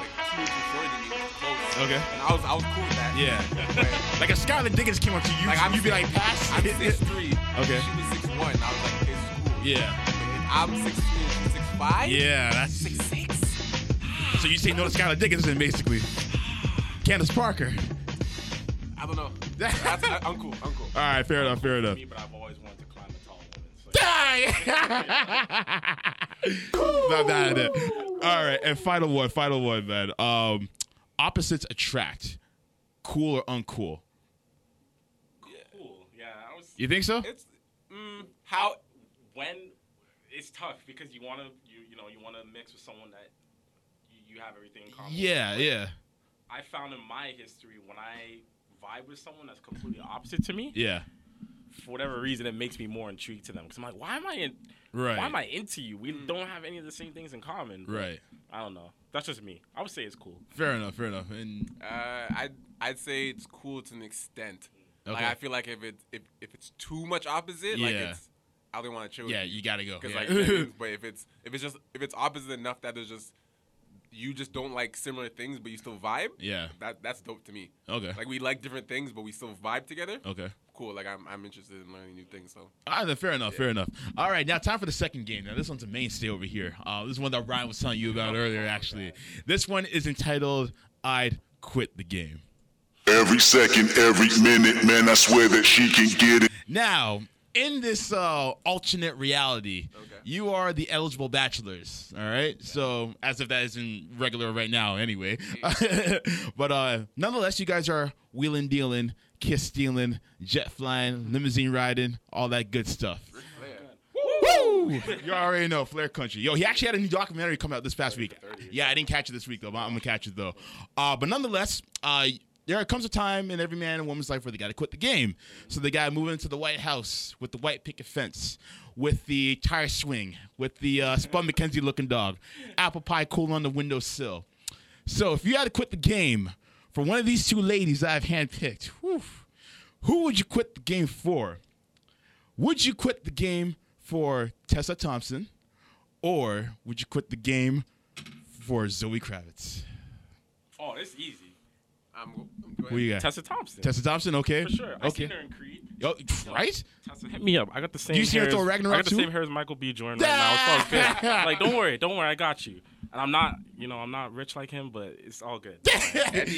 like two inches shorter than me, close. Okay. And I was, I was cool with that. Yeah. But, Like if Skylar Diggins came up to you, like, you'd be like, pass. I'm six three. Okay. She was six one. I was like, is cool. Yeah. But I'm six two. She's six five. Yeah, that's six. So you say no to Skylar Diggins then basically. Candace Parker. I don't know. That's, I, I'm cool. I'm cool. All right, fair enough, fair enough. Me, but I've always wanted to climb a tall woman. So. Not bad at it. All right, and final one, final one, man. Um, opposites attract. Cool or uncool? cool. Yeah, I was. You think so? It's mm, how when it's tough because you want to you you know you want to mix with someone that have everything in common. with. Yeah, yeah, I found in my history when I vibe with someone that's completely opposite to me, yeah. for whatever reason, it makes me more intrigued to them. Because I'm like, why am I in? Right. Why am I into you? We don't have any of the same things in common. Right. I don't know. That's just me. I would say it's cool. Fair enough, fair enough. And uh, I'd I'd say it's cool to an extent. Like Okay. I feel like if it's if, if it's too much opposite, like Yeah. it's I don't want to chill. yeah, with you gotta go. Because Yeah. like, you know what I but if it's if it's just if it's opposite enough that there's just you just don't like similar things, but you still vibe. yeah. That that's dope to me. Okay. Like we like different things, but we still vibe together. Okay. Cool. Like I'm I'm interested in learning new things. So All right, then, fair enough, fair enough. All right, now time for the second game. Now this one's a mainstay over here. Uh, this is one that Ryan was telling you about earlier. Actually, this one is entitled "I'd Quit the Game." Every second, every minute, man, I swear that she can get it. Now, in this uh, alternate reality, Okay. you are the eligible bachelors. All right. So, as if that isn't regular right now, anyway. but uh, nonetheless, you guys are wheeling, dealing, kiss stealing, jet flying, limousine riding, all that good stuff. Woo! You already know Flair Country. Yo, he actually had a new documentary come out this past week. Yeah, I didn't catch it this week though. But I'm gonna catch it though. Uh, but nonetheless, uh, there comes a time in every man and woman's life where they got to quit the game. So they got to move into the White House with the white picket fence, with the tire swing, with the uh, Spud McKenzie looking dog, apple pie cool on the windowsill. So if you had to quit the game for one of these two ladies that I've handpicked, whew, who would you quit the game for? Would you quit the game for Tessa Thompson, or would you quit the game for Zoe Kravitz? Oh, it's easy. I'm. Go- Go Who you got? Tessa Thompson. Tessa Thompson, okay. For sure. I Okay. seen her in Creed. Yo, right? Tessa, hit me up. I got the same. You see her hair throw as- Ragnarok I got the too? same hair as Michael B. Jordan right now. It's all good. like, don't worry, don't worry. I got you. And I'm not, you know, I'm not rich like him, but it's all good.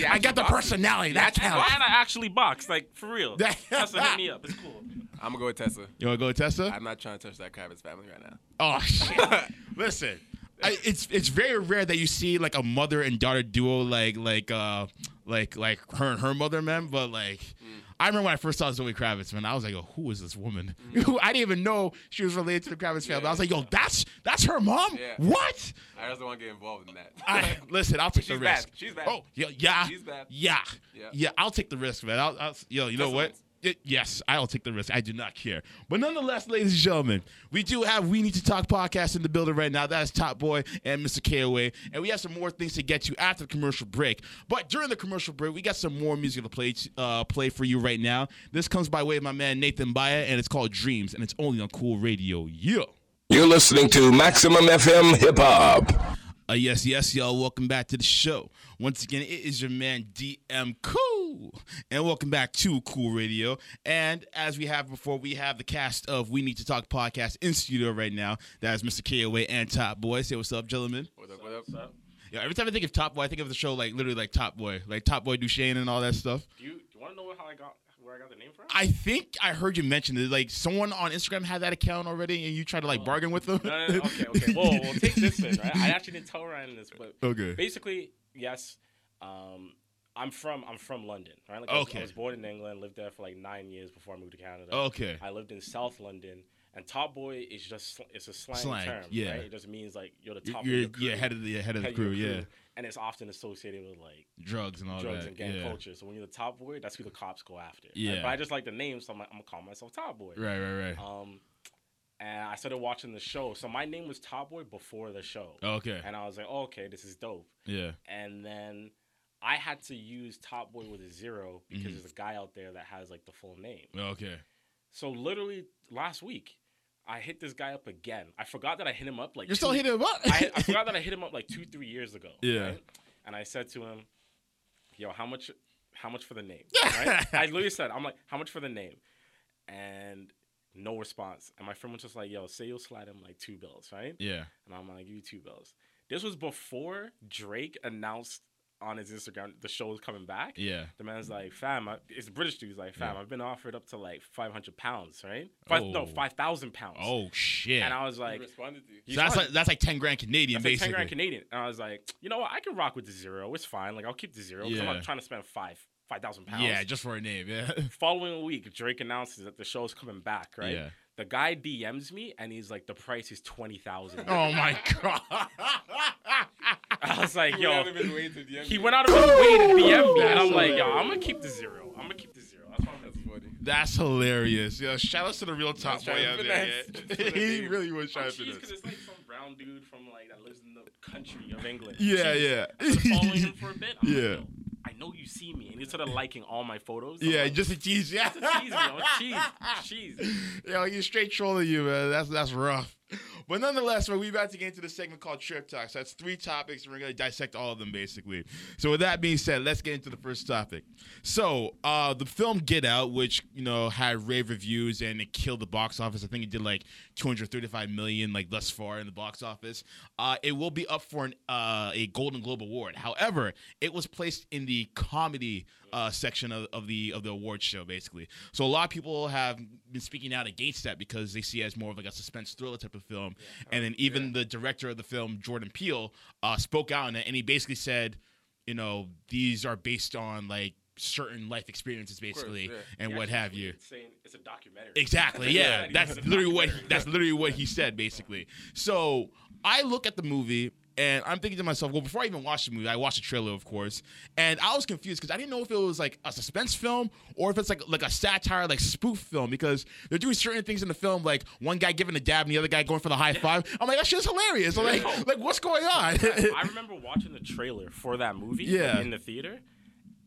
I got the personality. That counts. and I actually box, like for real. Tessa, hit me up. It's cool. I'm gonna go with Tessa. You want to go with Tessa? I'm not trying to touch that Kravitz family right now. Oh shit! Listen, I, it's it's very rare that you see like a mother and daughter duo like like uh like like her and her mother, man. But like, I remember when I first saw Zoe Kravitz, man. I was like, oh, who is this woman? I didn't even know she was related to the Kravitz family. I was like, yo, that's that's her mom. Yeah. What? I just don't want to get involved in that. I, listen, I'll take the She's bad. risk. She's bad. Oh, yeah, yeah, She's bad. yeah, Yeah. yeah. I'll take the risk, man. I'll, I'll yo, you know what? It- yes, I'll take the risk. I do not care. But nonetheless, ladies and gentlemen, we do have We Need to Talk podcast in the building right now. That's Top Boy and Mr. KOA. And we have some more things to get to after the commercial break. But during the commercial break, we got some more music to play uh, play for you right now. This comes by way of my man Nathan Baya, and it's called Dreams, and it's only on Cool Radio. Yeah. You're listening to Maximum FM Hip Hop. Uh, yes, yes, y'all. Welcome back to the show. Once again, it is your man DM Cool, and welcome back to Cool Radio. And as we have before, we have the cast of We Need to Talk podcast in studio right now. That is Mr. KOA and Top Boy. Say what's up, gentlemen. What up? What up? What's up? Yeah, every time I think of Top Boy, I think of the show like literally like Top Boy, like Top Boy Dushane and all that stuff. Do you, do you want to know how I got where I got the name from? I think I heard you mention it. Like someone on Instagram had that account already, and you tried to like bargain with them. No, no, no, okay, okay. Well, take this right? I actually didn't tell Ryan this, but Okay. basically, yes. Um, I'm from I'm from London, right? Like I was, Okay. I was born in England, lived there for like nine years before I moved to Canada. Okay. I lived in South London, and top boy is just it's a slang, Slang, term, yeah. right? It just means like you're the top. You're, of crew, yeah, head of the head of the head of crew, yeah. and it's often associated with like Drugs and all drugs that. and gang yeah. culture. So when you're the top boy, that's who the cops go after. right? Yeah. But I just like the name, so I'm, like, I'm gonna call myself top boy. Right, right, right. Um, and I started watching the show. So my name was Top Boy before the show. Okay. And I was like, oh, okay, this is dope. Yeah. And then I had to use Top Boy with a zero because Mm-hmm. there's a guy out there that has like the full name. Okay. So literally last week, I hit this guy up again. I forgot that I hit him up like You're still hitting him up. I, I forgot that I hit him up like two, three years ago. Yeah. right? And I said to him, "Yo, how much? How much for the name?" Right? I literally said, "I'm like, how much for the name?" And no response. And my friend was just like, "Yo, say you'll slide him like two bills, right?" yeah. And I'm like, "Give you two bills." This was before Drake announced on his Instagram the show is coming back. Yeah. The man's like, fam, I, it's a British dude. He's like, fam, I've been offered up to like 500 pounds, right? Five, No, Oh. 5,000 pounds. Oh shit. And I was He like, responded to you. so that's like that's like ten grand Canadian, That's like basically. 10 grand Canadian. And I was like, you know what? I can rock with the zero. It's fine. Like, I'll keep the zero. 'cause I'm not trying to spend five, 5,000 pounds. Yeah, just for a name. Yeah. Following a week, Drake announces that the show's coming back, right? Yeah. The guy DMs me and he's like, the price is 20000 oh my god. I was like, yo. went out of his way to DM He went out of his way to DM me. And I'm like, yo, I'm going to keep the zero. I'm going to keep the zero. That's what I'm That's funny. That's hilarious. Yeah, shout out to the real top boy out there. Yeah. Just for the he really was trying oh, to Cheese because it's like some brown dude from like that lives in the country of England. Yeah, Cheese. yeah. Following him for a bit. I'm Yeah. Like, Yo, I know you see me, and he started liking all my photos. I'm Yeah, like, just a tease. Yeah. Cheese, yo. Cheese. Cheese. Yo, he's straight trolling you, man. That's that's rough. But nonetheless, we're about to get into the segment called Trip Talk. So that's three topics, and we're gonna dissect all of them basically. So with that being said, let's get into the first topic. So uh, the film Get Out, which you know had rave reviews and it killed the box office. I think it did like 235 million like thus far in the box office. Uh, it will be up for an, uh, a Golden Globe award. However, it was placed in the comedy uh, section of, of the of the award show, basically. So a lot of people have been speaking out against that because they see it as more of like a suspense thriller type of film. And then even the director of the film, Jordan Peele, uh, spoke out on it, and he basically said, you know, these are based on like certain life experiences, basically, yeah. and He what have you. Saying it's a documentary. Exactly. Yeah, Yeah, that's said it's a literally what that's literally what he said basically. So I look at the movie and I'm thinking to myself, well, before I even watched the movie, I watched the trailer, of course, and I was confused because I didn't know if it was like a suspense film or if it's like like a satire, like spoof film, because they're doing certain things in the film, like one guy giving a dab and the other guy going for the high five. I'm like, that shit's hilarious. I'm like, like what's going on? I remember watching the trailer for that movie Yeah. in the theater,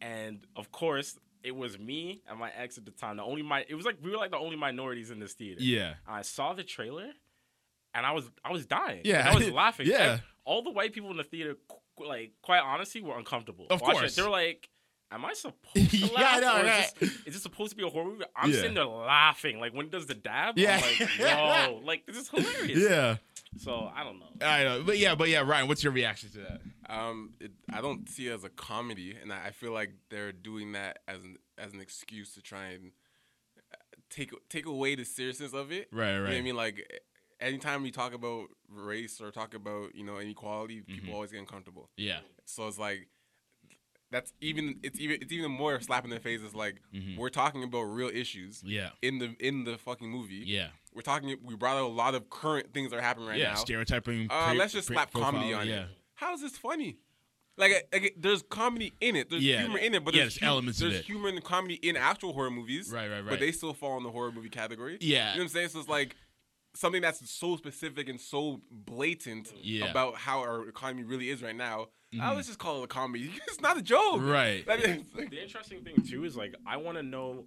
and of course it was me and my ex at the time. The only my it was like we were like the only minorities in this theater. yeah. And I saw the trailer, and I was I was dying. Yeah. I was laughing. Yeah. Like, all the white people in the theater, like quite honestly, were uncomfortable. Of watching it. course. they were like. Am I supposed to Yeah, laugh? I know, right. is, this, is this supposed to be a horror movie? I'm Yeah. sitting there laughing. Like when he does the dab, Yeah. I'm like, yo, like this is hilarious. Yeah. So I don't know. I know. But yeah, but yeah, Ryan, what's your reaction to that? Um, it, I don't see it as a comedy, and I I feel like they're doing that as an as an excuse to try and uh, take take away the seriousness of it. Right, You know what right. I mean? Like anytime we talk about race or talk about you know inequality, people always get uncomfortable. Yeah. So it's like that's even it's even it's even more slap in the face. It's like we're talking about real issues Mm-hmm. Yeah. in the in the fucking movie. Yeah. We're talking. We brought out a lot of current things that are happening right yeah. now. Stereotyping. Uh, pre- let's just pre- slap comedy on yeah. it. How is this funny? Like, like, there's comedy in it. There's Yeah. humor in it, but Yeah, there's, there's elements of There's humor and comedy in actual horror movies. Right, right, right. But they still fall in the horror movie category. Yeah. You know what I'm saying? So it's like something that's so specific and so blatant Yeah. Mm-hmm. about how our economy really is right now. Uh, let's just call it a comedy. it's not a joke. Right. Like, The interesting thing too is like I want to know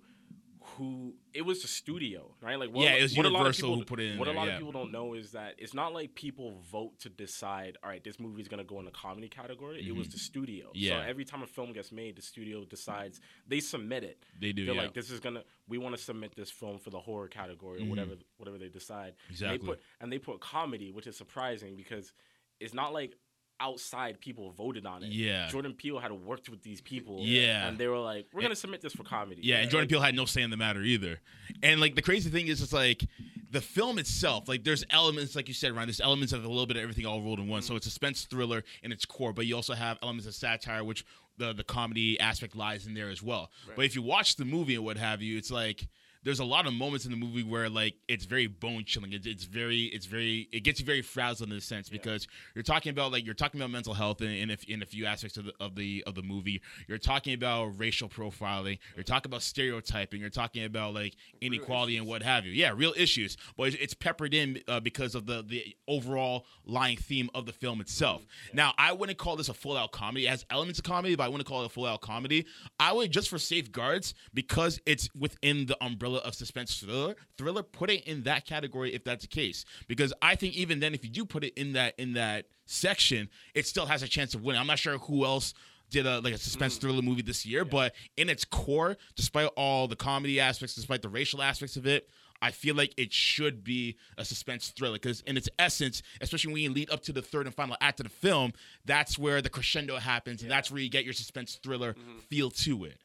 who it was the studio, right? Like what, Yeah, it was what a lot of Universal people, who put it in What there, a lot yeah. of people don't know is that it's not like people vote to decide. All right, this movie is gonna go in the comedy category. It was the studio. Mm-hmm. Yeah. So every time a film gets made, the studio decides they submit it. They do, They're yeah. like, this is gonna. We want to submit this film for the horror category or whatever, whatever they decide. And Mm-hmm. Exactly. they put and they put comedy, which is surprising because it's not like outside people voted on it. Yeah. Jordan Peele had worked with these people. Yeah. And they were like, we're gonna submit this for comedy. Yeah, and Jordan Peele had no say in the matter either. And like the crazy thing is, it's like the film itself. Like there's elements, like you said, Ryan. There's elements of a little bit of everything all rolled in one. So mm-hmm. it's a suspense thriller in its core, but you also have elements of satire, which the the comedy aspect lies in there as well. But if you watch the movie and what have you, it's like there's a lot of moments in the movie where like it's very bone chilling. It's, it's very it's very it gets you very frazzled in a sense because you're talking about like you're talking about mental health in, in, a, in a few aspects of the of the of the movie. You're talking about racial profiling. You're talking about stereotyping. You're talking about like inequality and what have you. Yeah, real issues. But it's, it's peppered in uh, because of the the overall lying theme of the film itself. Now, I wouldn't call this a full out comedy. It has elements of comedy, but I wouldn't call it a full out comedy. I would just for safeguards because it's within the umbrella of suspense thriller. Thriller, put it in that category if that's the case. Because I think even then, if you do put it in that in that section, it still has a chance of winning. I'm not sure who else did a like a suspense mm-hmm. thriller movie this year, but in its core, despite all the comedy aspects, despite the racial aspects of it, I feel like it should be a suspense thriller because in its essence, especially when you lead up to the third and final act of the film, that's where the crescendo happens, and that's where you get your suspense thriller mm-hmm. feel to it.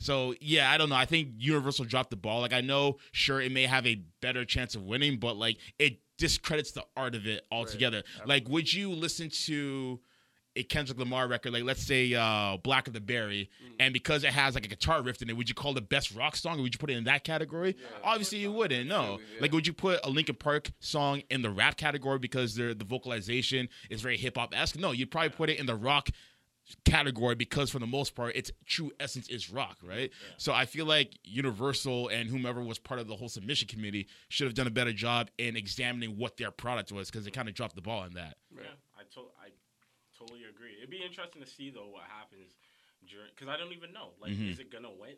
Yeah. So yeah, I don't know. I think Universal dropped the ball. Like I know, sure, it may have a better chance of winning, but like it discredits the art of it altogether. Like, would you listen to a Kendrick Lamar record, like let's say uh, "Blacker the Berry," and because it has like a guitar riff in it, would you call it the best rock song, or would you put it in that category? Obviously, you wouldn't. No. Yeah. Like, would you put a Linkin Park song in the rap category because the vocalization is very hip hop esque? No, you'd probably put it in the rock category because for the most part its true essence is rock right so i feel like universal and whomever was part of the whole submission committee should have done a better job in examining what their product was because they kind of dropped the ball in that Yeah, I to- I totally agree. It'd be interesting to see though what happens during because I don't even know. Like, Mhm. is it gonna win?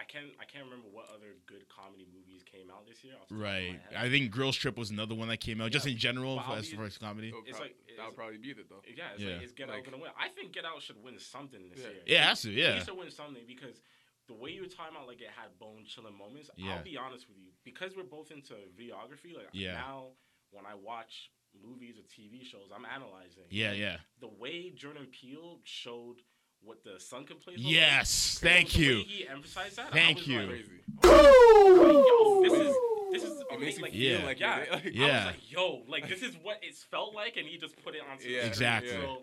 I can't. I can't remember what other good comedy movies came out this year. off the top of my right i think girls trip was another one that came out just in general But as be- far as comedy It'll It's prob- like- that'll probably be it though. Yeah, it's Yeah. like is Get Out gonna win? I think Get Out should win something this Yeah. year. Yeah, it has to, It yeah. needs to win something because the way you were talking about like it had bone chilling moments. Yeah. I'll be honest with you, because we're both into videography. Like Yeah. now, when I watch movies or TV shows, I'm analyzing. yeah yeah The way Jordan Peele showed what the sunken place. looked yes like, thank you he emphasized that. I Thank was you. Like, Crazy. yo, this is this is It makes Like, Yeah. like yeah, you're- Yeah. I was like, yo, like this is what it's felt like, and he just put it on. Yeah, Exactly. So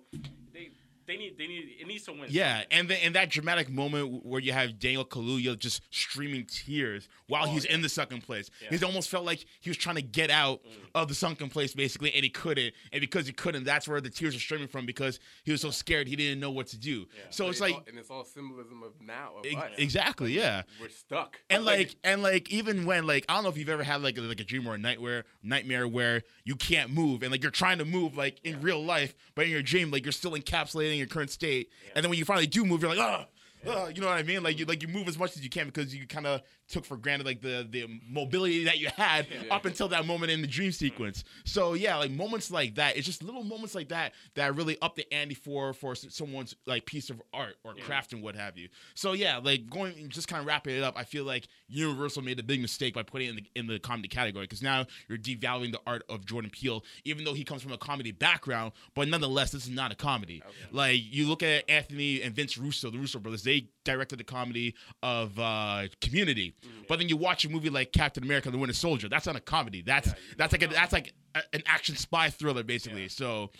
they they need they need it needs to win. yeah, and then in that dramatic moment where you have Daniel Kaluuya just streaming tears while Oh, he's yeah. in the sunken place, Yeah. it almost felt like he was trying to get out mm. of the sunken place basically, and he couldn't. And because he couldn't, that's where the tears are streaming from because he was so scared he didn't know what to do. Yeah. So But it's like all, and it's all symbolism of now of ex- us. exactly, yeah. We're stuck. And like, and like, even when like, I don't know if you've ever had like a, like a dream or a nightmare nightmare where you can't move and like you're trying to move like in real life, but in your dream like you're still encapsulating your current state, and then when you finally do move, you're like, oh. you know what I mean? Like you like you move as much as you can because you kind of took for granted like the the mobility that you had up until that moment in the dream sequence. So yeah, like moments like that, it's just little moments like that that really up the ante for for someone's like piece of art or craft and what have you. So yeah, like going just kind of wrapping it up, I feel like Universal made a big mistake by putting it in the in the comedy category because now you're devaluing the art of Jordan Peele, even though he comes from a comedy background, but nonetheless, this is not a comedy. Like you look at Anthony and Vince Russo, the Russo brothers, they directed the comedy of uh, Community, but then you watch a movie like Captain America: The Winter Soldier. That's not a comedy. That's that's like a, that's like a, an action spy thriller, basically. So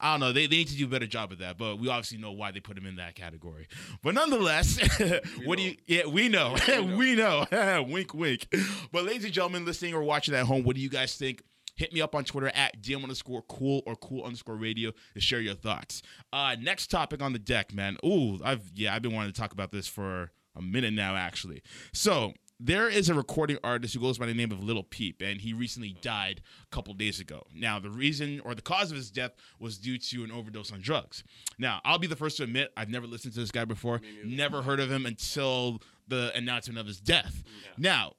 I don't know. They, they need to do a better job of that, but we obviously know why they put him in that category. But nonetheless, what do you? Yeah, we know. we know. wink, wink. But ladies and gentlemen, listening or watching at home, what do you guys think? Hit me up on Twitter at DM underscore cool or cool underscore radio to share your thoughts. Uh, next topic on the deck, man. Ooh, I've yeah, I've been wanting to talk about this for a minute now, actually. So there is a recording artist who goes by the name of Little Peep, and he recently died a couple days ago. Now, the reason or the cause of his death was due to an overdose on drugs. Now, I'll be the first to admit I've never listened to this guy before, never heard of him until the announcement of his death. Now,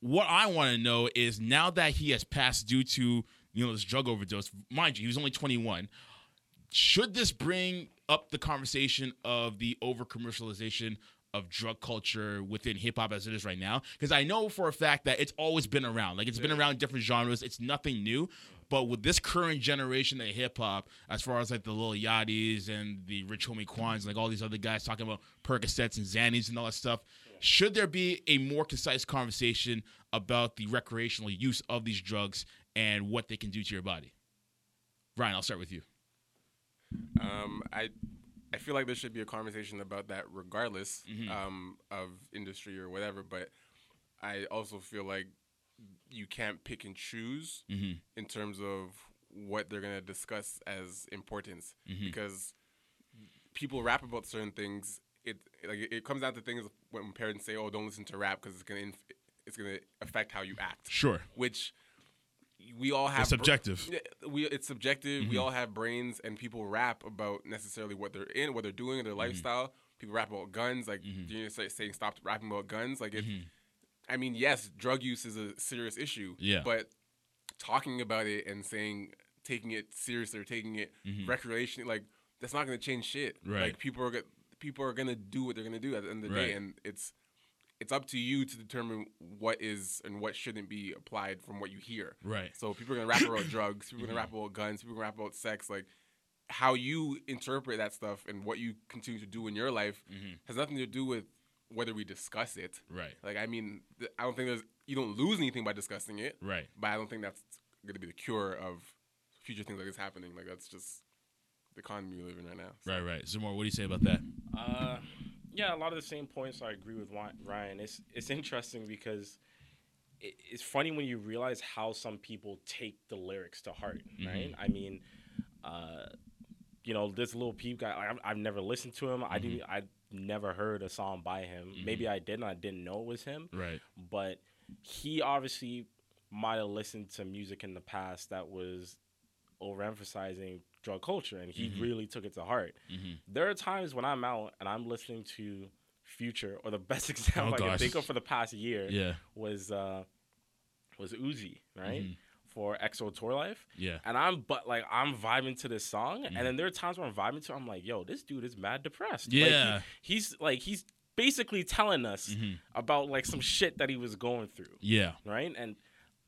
what I want to know is now that he has passed due to you know this drug overdose, mind you, he was only 21. Should this bring up the conversation of the over commercialization of drug culture within hip hop as it is right now? Because I know for a fact that it's always been around. Like it's been around different genres. It's nothing new. But with this current generation of hip hop, as far as like the Lil Yachty's and the Rich Homie Quans, like all these other guys talking about Percocets and Xannies and all that stuff, should there be a more concise conversation about the recreational use of these drugs and what they can do to your body? Ryan, I'll start with you. Um, I I feel like there should be a conversation about that regardless Mm-hmm. um, of industry or whatever. But I also feel like you can't pick and choose Mm-hmm. in terms of what they're gonna discuss as importance Mm-hmm. because people rap about certain things. It like it comes down to things when parents say, "Oh, don't listen to rap because it's gonna inf- it's gonna affect how you act." Sure. Which we all have It's subjective. Yeah, we it's subjective. Mm-hmm. We all have brains, and people rap about necessarily what they're in, what they're doing, Mm-hmm. their lifestyle. People rap about guns, like you say, saying stop rapping about guns. Like it, I mean, yes, drug use is a serious issue. Mm-hmm. Yeah. But talking about it and saying taking it seriously or taking it recreationally, like that's not going to change shit. Mm-hmm. Right. Like people are people are going to do what they're going to do at the end of the Right. day, and it's it's up to you to determine what is and what shouldn't be applied from what you hear. Right. So people are gonna rap about drugs. People are gonna rap about guns. People are gonna rap about sex. Like how you interpret that stuff and what you continue to do in your life has nothing to do with whether we discuss it. Right. Like I mean, th- I don't think there's you don't lose anything by discussing it. Right. But I don't think that's gonna be the cure of future things like this happening. Like that's just the economy we live in right now. So- Right. Right. Zamora, what do you say about that? Uh, yeah, a lot of the same points. I agree with Ryan. It's it's interesting because it, it's funny when you realize how some people take the lyrics to heart. Mm-hmm. Right? I mean, uh, you know, this little peep guy. Like, I've, I've never listened to him. I didn't. Mm-hmm. I never heard a song by him. Mm-hmm. Maybe I did, and I didn't know it was him. Right. But he obviously might have listened to music in the past that was overemphasizing drug culture, and he mm-hmm. really took it to heart. Mm-hmm. There are times when I'm out and I'm listening to Future, or the best example Oh, I can think of for the past year Yeah. was uh, was Uzi, right? Mm-hmm. For XO Tour Llif3. Yeah. And I'm but like I'm vibing to this song. And then there are times where I'm vibing to it, I'm like, yo, this dude is mad depressed. Like, he- Yeah. he's like he's basically telling us about like some shit that he was going through Yeah. right? And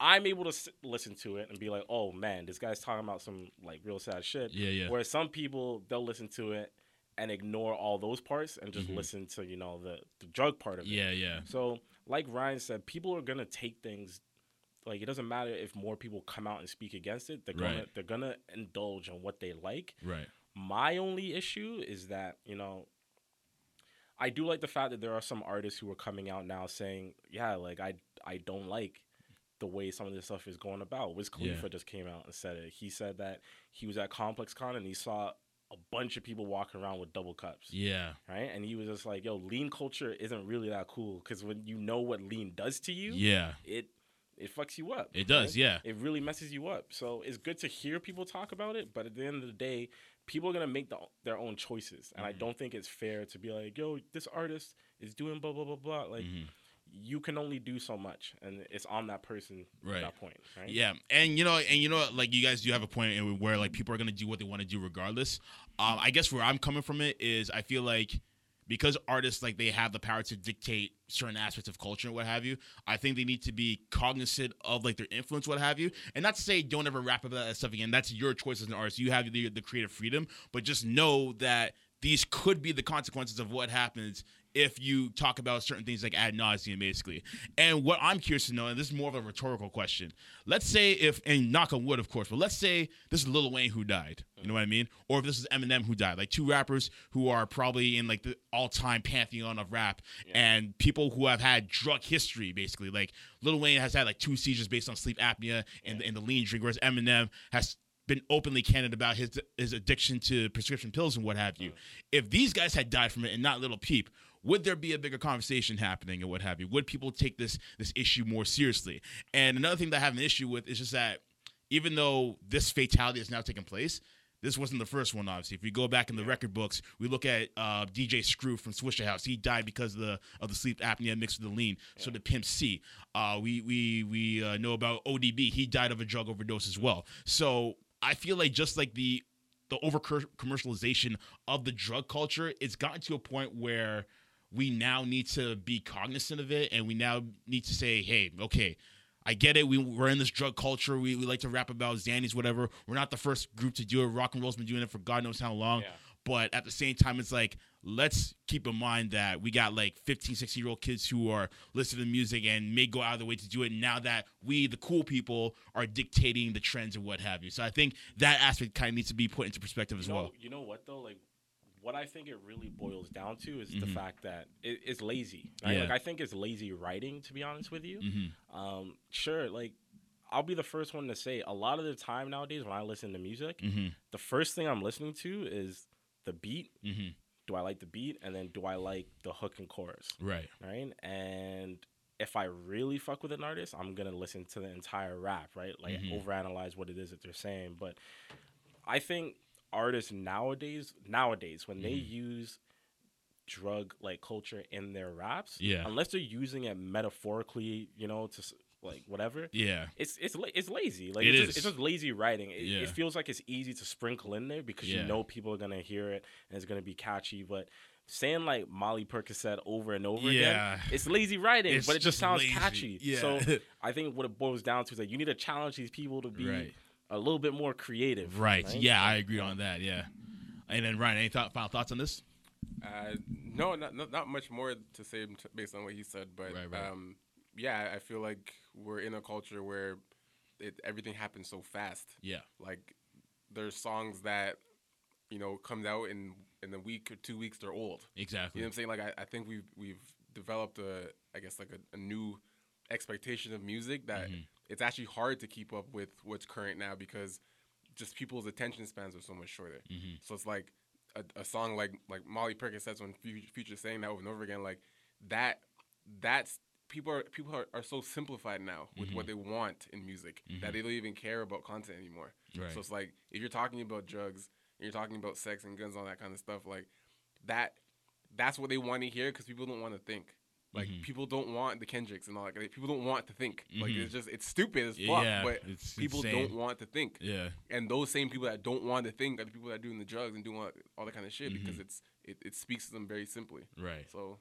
I'm able to s- listen to it and be like, "Oh man, this guy's talking about some like real sad shit." Yeah, yeah. Whereas some people they'll listen to it and ignore all those parts and just listen to you know the the drug part of it. Mm-hmm. Yeah. Yeah. So, like Ryan said, people are gonna take things like it doesn't matter if more people come out and speak against it. They're gonna Right. they're gonna indulge in what they like. Right. My only issue is that, you know, I do like the fact that there are some artists who are coming out now saying, yeah, like I I don't like the way some of this stuff is going about. Wiz Khalifa Yeah. just came out and said it. He said that he was at ComplexCon and he saw a bunch of people walking around with double cups. Yeah. Right? And he was just like, yo, lean culture isn't really that cool because when you know what lean does to you, Yeah. it it fucks you up. It does, yeah. It really messes you up. So it's good to hear people talk about it, but at the end of the day, people are gonna make the, their own choices, and I Mm-hmm. don't think it's fair to be like, "Yo, this artist is doing blah blah blah blah." Like, Mm-hmm. You can only do so much, and it's on that person Right. at that point, right? Yeah, and you know, and you know, like you guys do have a point where like people are gonna do what they want to do regardless. Um, I guess where I'm coming from it is I feel like because artists like they have the power to dictate certain aspects of culture and what have you. I think they need to be cognizant of like their influence, what have you, and not to say don't ever rap about that stuff again. That's your choice as an artist. You have the, the creative freedom, but just know that these could be the consequences of what happens if you talk about certain things like ad nauseum, basically. And what I'm curious to know, and this is more of a rhetorical question. Let's say if, and knock on wood, of course, but let's say this is Lil Wayne who died. You know what I mean? Or if this is Eminem who died, like two rappers who are probably in like the all-time pantheon of rap, and people who have had drug history, basically. Like Lil Wayne has had like two seizures based on sleep apnea and, and the lean drink, whereas Eminem has been openly candid about his his addiction to prescription pills and what have you. Uh-huh. If these guys had died from it and not Little Peep, would there be a bigger conversation happening and what have you? Would people take this this issue more seriously? And another thing that I have an issue with is just that even though this fatality has now taken place, this wasn't the first one, obviously. If we go back in the record books, we look at uh, DJ Screw from Swishahouse. He died because of the of the sleep apnea mixed with the lean. So the Pimp C. Uh, we we we uh, know about ODB. He died of a drug overdose as well. So I feel like just like the the over commercialization of the drug culture, it's gotten to a point where we now need to be cognizant of it, and we now need to say, hey, okay. I get it. We, we're in this drug culture. We, we like to rap about Xannies, whatever. We're not the first group to do it. Rock and roll's been doing it for God knows how long. Yeah. But at the same time, it's like, let's keep in mind that we got like 15, 16 year old kids who are listening to music and may go out of the way to do it now that we, the cool people, are dictating the trends and what have you. So I think that aspect kind of needs to be put into perspective as You know, well. you know what though? Like what I think it really boils down to is the fact that it, it's lazy. Right? Mm-hmm. Yeah. Like I think it's lazy writing, to be honest with you. Mhm. Um, sure, like I'll be the first one to say a lot of the time nowadays when I listen to music, Mhm. the first thing I'm listening to is the beat. Mhm. Do I like the beat? And then do I like the hook and chorus? Right. right? And if I really fuck with an artist, I'm gonna listen to the entire rap, right? Like Mhm. overanalyze what it is that they're saying. But I think artists nowadays, nowadays, when they Mm-hmm. use drug like culture in their raps, Yeah. unless they're using it metaphorically, you know, to like whatever. Yeah. It's it's it's lazy. Like It it's, is. Just, it's just lazy writing. It, Yeah. it feels like it's easy to sprinkle in there because Yeah. you know people are gonna hear it and it's gonna be catchy. But saying like Molly Percocet over and over Yeah. again, it's lazy writing, It's but it just just sounds lazy. catchy. Yeah. So I think what it boils down to is that you need to challenge these people to be Right. A little bit more creative. Right. Yeah, I agree on that. Yeah. And then Ryan, any thought, final thoughts on this? Uh, no, not, not not much more to say based on what he said, but Right, right. um, yeah, I feel like we're in a culture where it, everything happens so fast. Yeah. Like there's songs that you know comes out in in a week or two weeks they're old. Exactly. You know what I'm saying? Like I, I think we've we've developed a I guess like a, a new expectation of music that Mm-hmm. It's actually hard to keep up with what's current now because just people's attention spans are so much shorter. Mm-hmm. So it's like a, a song like like Molly Percocet's when Fu- Future saying that over and over again like that that's people are people are, are so simplified now with Mm-hmm. what they want in music that they don't even care about content anymore. Right. So it's like if you're talking about drugs and you're talking about sex and guns, all that kind of stuff, like that that's what they want to hear because people don't want to think. Like Mm-hmm. people don't want the Kendricks and all that. Like, people don't want to think. Like it's just it's stupid as fuck. Mm-hmm. Yeah, but people insane. don't want to think. Yeah. And those same people that don't want to think are the people that are doing the drugs and doing all, all that kind of shit because it's it, it speaks to them very simply. Mm-hmm. Right. So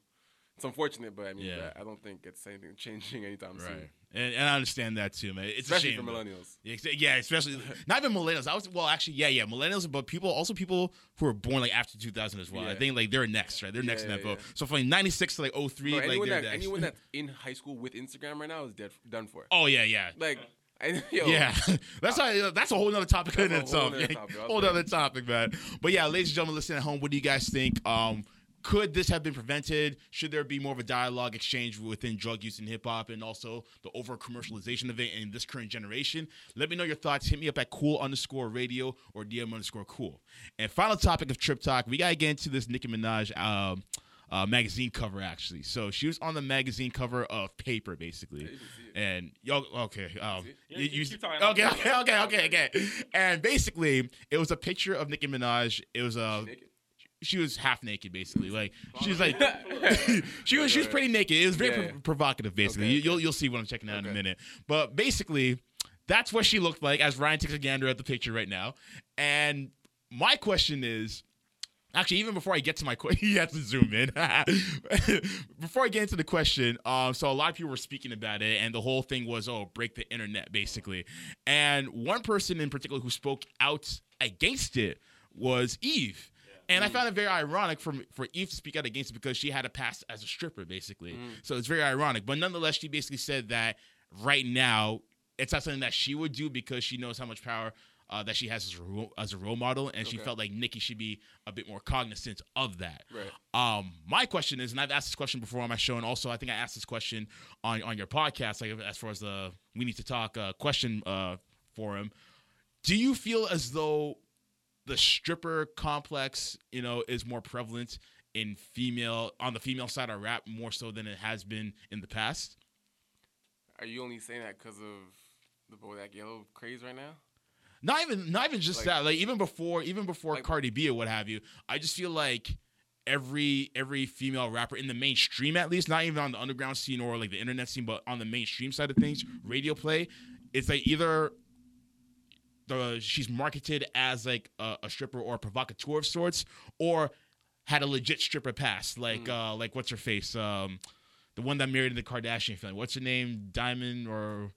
it's unfortunate, but I mean, Yeah. I don't think it's anything changing anytime soon. Right. And, and I understand that too, man. It's Especially a shame, for millennials. Yeah, Yeah, especially not even millennials. I was well, actually, yeah, yeah, millennials, but people also people who are born like after 2000 as well. I Yeah. think like they're next, right? They're next in that yeah, vote. So from like 96 to like 03, Bro, like anyone, they're that, anyone that's in high school with Instagram right now is dead, done for. oh yeah, yeah. Like, I, yo, Yeah, that's how, that's a whole nother topic in whole itself. nother Yeah, topic. Whole other topic, man. But yeah, ladies and gentlemen, listening at home, what do you guys think? Um, could this have been prevented? Should there be more of a dialogue exchange within drug use and hip hop and also the over commercialization of it in this current generation? Let me know your thoughts. Hit me up at cool underscore radio or DM underscore cool. And final topic of Trip Talk, we gotta get into this Nicki Minaj um, uh, magazine cover actually. So she was on the magazine cover of Paper basically, and yo, okay, um, you, you- talking. okay, okay, okay, okay, okay. And basically, it was a picture of Nicki Minaj. It was a? She was half naked basically like she was like she was she was pretty naked it was very Yeah. pro- provocative basically Okay, you, you'll you'll see what i'm checking out in a minute but basically that's what she looked like as ryan takes a gander at the picture right now and my question is Actually, even before I get to my question, you have to zoom in. before I get into the question, um, so a lot of people were speaking about it, and the whole thing was, oh, break the internet, basically. And one person in particular who spoke out against it was Eve. And I found it very ironic for for Eve to speak out against it because she had a past as a stripper, basically. So it's very ironic. But nonetheless, she basically said that right now it's not something that she would do because she knows how much power uh, that she has as a, role, as a role model, and she felt like Nicki should be a bit more cognizant of that. Right. Um, my question is, and I've asked this question before on my show, and also I think I asked this question on on your podcast, like as far as the we need to talk uh, question uh, forum. Do you feel as though the stripper complex, you know, is more prevalent in female on the female side of rap more so than it has been in the past? Are you only saying that because of the Bodak Yellow craze right now? Not even not even just Like- that. Like even before even before Like- Cardi B or what have you, I just feel like every every female rapper in the mainstream at least, not even on the underground scene or like the internet scene, but on the mainstream side of things, radio play, it's like either the she's marketed as like a, a stripper or a provocateur of sorts, or had a legit stripper past, like Mm. uh like what's her face, um, the one that married the Kardashian family. What's her name? Diamond or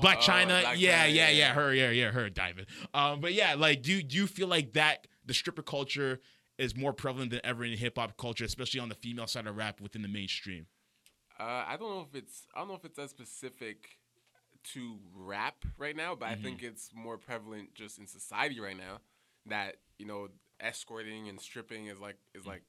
Black Oh, Chyna? Blac yeah, Chyna, yeah, yeah, yeah, yeah. her, yeah, yeah, her Diamond. Um, but yeah, like, do do you feel like that the stripper culture is more prevalent than ever in hip hop culture, especially on the female side of rap within the mainstream? Uh, I don't know if it's I don't know if it's as specific to rap right now, but I Mm-hmm. think it's more prevalent just in society right now. That you know, escorting and stripping is like is like